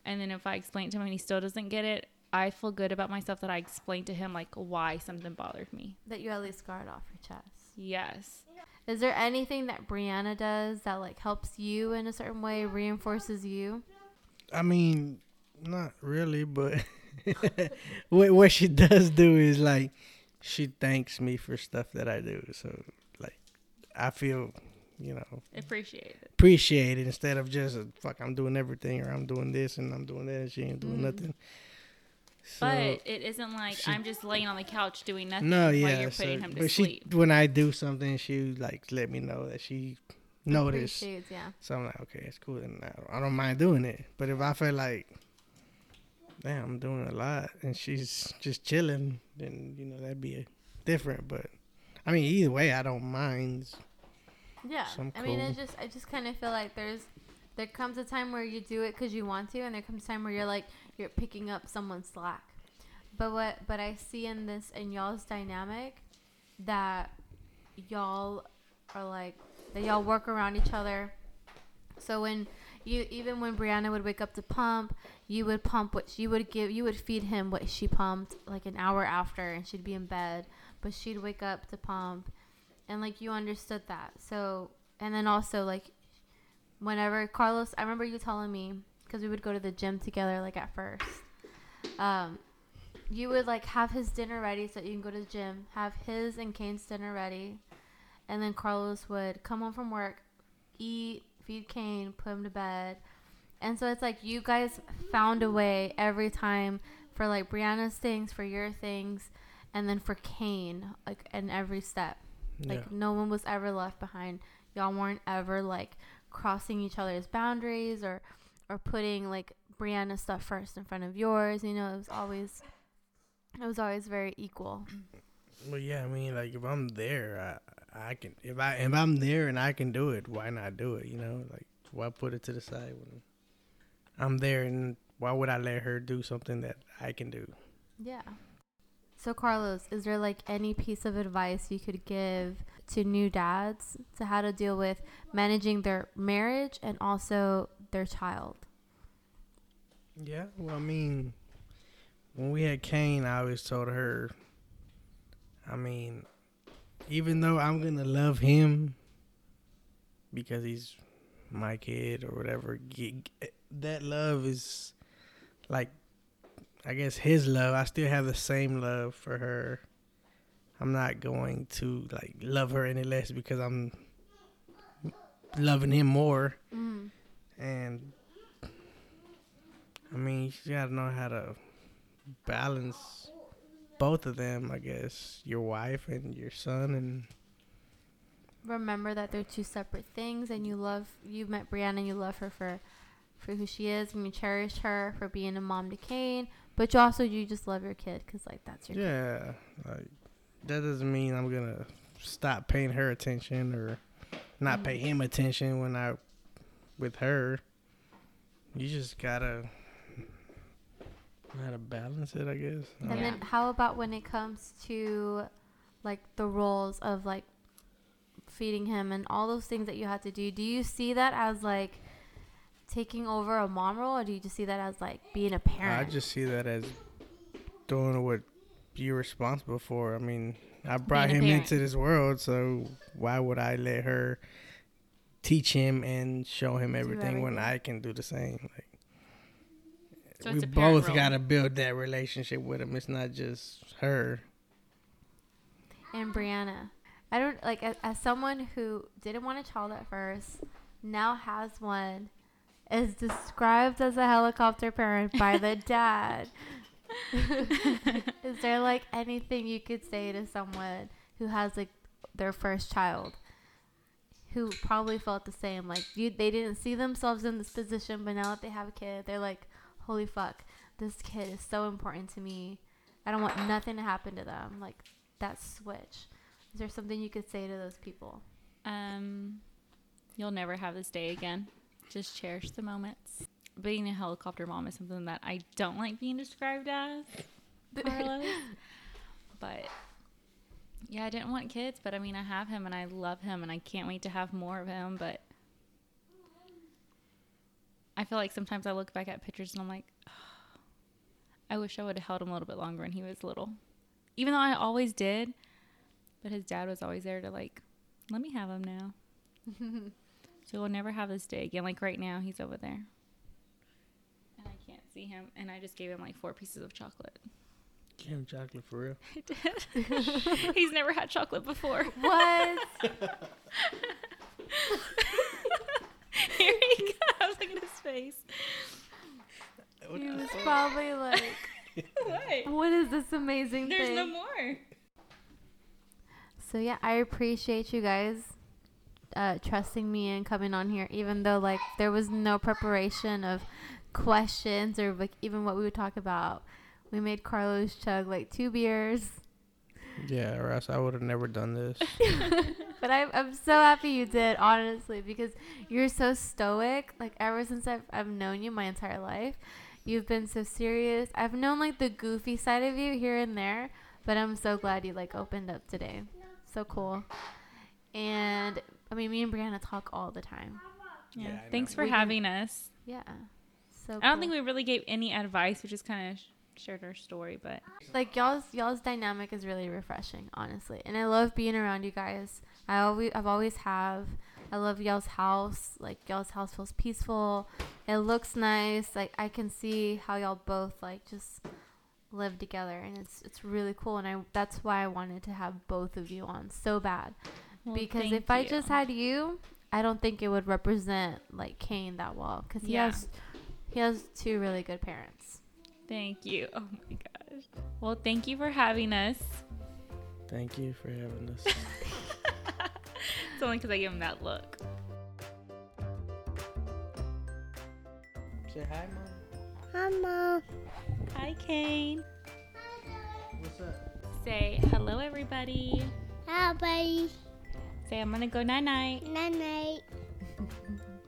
and then if I explain to him and he still doesn't get it, I feel good about myself that I explained to him like why something bothered me. That you at least got it off your chest. Yes. Is there anything that Brianna does that like helps you in a certain way, reinforces you? I mean, not really, but [LAUGHS] what what she does do is like she thanks me for stuff that I do. So like I feel, you know, Appreciate it. appreciated instead of just fuck I'm doing everything or I'm doing this and I'm doing that and she ain't doing Mhm. nothing. So, but it isn't like she- I'm just laying on the couch doing nothing no, while yeah. you're so- putting him to but sleep. she when I do something, she like let me know that she noticed. Appreciates, yeah. So I'm like, okay, it's cool. And I don't, I don't mind doing it. But if I feel like, damn, I'm doing a lot, and she's just chilling, then you know that'd be different. But I mean, either way, I don't mind. Yeah. Some I mean, cool- it's just I just kind of feel like there's there comes a time where you do it because you want to, and there comes a time where you're like you're picking up someone's slack. But what but I see in this in y'all's dynamic that y'all are like that y'all work around each other. So when you even when Brianna would wake up to pump, you would pump what you would give you would feed him what she pumped like an hour after and she'd be in bed, but she'd wake up to pump and like you understood that. So and then also like whenever Carlos, I remember you telling me because we would go to the gym together like at first. Um, you would like have his dinner ready so that you can go to the gym, have his and Kane's dinner ready, and then Carlos would come home from work, eat, feed Kane, put him to bed. And so it's like you guys found a way every time for like Brianna's things, for your things, and then for Kane, like in every step. Yeah. Like no one was ever left behind. Y'all weren't ever like crossing each other's boundaries or or putting like Brianna's stuff first in front of yours. You know, it was always it was always very equal. Well, yeah, I mean, like if I'm there, I I can if I if I'm there and I can do it, why not do it? You know, like why put it to the side when I'm there and why would I let her do something that I can do? Yeah. So Carlos, is there like any piece of advice you could give to new dads to how to deal with managing their marriage and also their child? Yeah, well, I mean, when we had Kane, I always told her, I mean, even though I'm gonna love him because he's my kid or whatever, that love is like, I guess his love. I still have the same love for her. I'm not going to like love her any less because I'm loving him more. Mm. And I mean, you gotta know how to balance both of them, I guess. Your wife and your son, and Remember that they're two separate things, and you love you met Brianna, and you love her for for who she is, and you cherish her for being a mom to Kane. But you also you just love your kid because like that's your kid. yeah, like that doesn't mean I'm gonna stop paying her attention or not pay him attention when I with her. You just gotta know how to balance it, I guess. And don't- then how about when it comes to like the roles of like feeding him and all those things that you have to do? Do you see that as like taking over a mom role or do you just see that as like being a parent? I just see that as doing what you're responsible for. I mean, I brought him parent. into this world, so why would I let her teach him and show him everything, when. I can do the same? Like, So we it's a parent both got to build that relationship with him. It's not just her. and Brianna. I don't like as, as someone who didn't want a child at first, now has one, is described as a helicopter parent by the [LAUGHS] dad. [LAUGHS] is there like anything you could say to someone who has like their first child? Who probably felt the same, like you, they didn't see themselves in this position, but now that they have a kid, they're like, "Holy fuck, this kid is so important to me. I don't want nothing to happen to them." Like that switch. Is there something you could say to those people? Um, you'll never have this day again. Just cherish the moments. Being a helicopter mom is something that I don't like being described as. [LAUGHS] But yeah, I didn't want kids, but I mean, I have him and I love him and I can't wait to have more of him. But I feel like sometimes I look back at pictures and I'm like, I wish I would have held him a little bit longer when he was little. Even though I always did, but his dad was always there to like, let me have him now. [LAUGHS] so we'll never have this day again. Like right now, he's over there. And I can't see him. And I just gave him like four pieces of chocolate. Give him chocolate for real. [LAUGHS] I did. [LAUGHS] he's never had chocolate before. [LAUGHS] What? Here he goes. Look at his face. What he was fuck? probably like, What? "What is this amazing There's thing?" There's no more. So yeah, I appreciate you guys uh, trusting me and coming on here, even though like there was no preparation of questions or like even what we would talk about. We made Carlos chug like two beers, Yeah, or else I would have never done this. [LAUGHS] but I'm I'm so happy you did, honestly, because you're so stoic. Like ever since I've I've known you my entire life, you've been so serious. I've known like the goofy side of you here and there, but I'm so glad you like opened up today. So cool. And I mean, me and Brianna talk all the time. Yeah. Yeah, Thanks for We can- having us. Yeah. So I don't cool. think we really gave any advice. We just kind of sh- shared our story, but like y'all's y'all's dynamic is really refreshing, honestly. And I love being around you guys. I always I've always have. I love y'all's house. Like y'all's house feels peaceful. It looks nice. Like I can see how y'all both like just live together and it's it's really cool and I that's why I wanted to have both of you on so bad. well, because if I just had you, I don't think it would represent like Kane that well cuz he Yeah. has he has two really good parents. Thank you. Oh my gosh. Well, thank you for having us. Thank you for having us. [LAUGHS] it's only because I gave him that look. Say hi, mom. Mama. Hi, Kane. Hi, What's up? Say hello, everybody. Hi, buddy. Say I'm gonna go night night. Night night. [LAUGHS]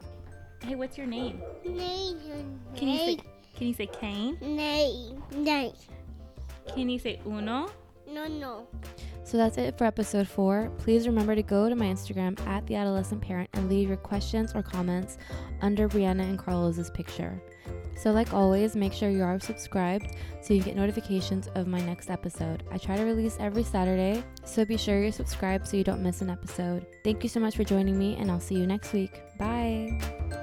Hey, what's your name? Night. Can you say Can you say Kane? Night. Night. Can you say Uno? No, no. So that's it for episode four. Please remember to go to my Instagram at the adolescent parent and leave your questions or comments under Brianna and Carlos's picture. So, like always, make sure you are subscribed so you get notifications of my next episode. I try to release every Saturday, so be sure you're subscribed so you don't miss an episode. Thank you so much for joining me, and I'll see you next week. Bye.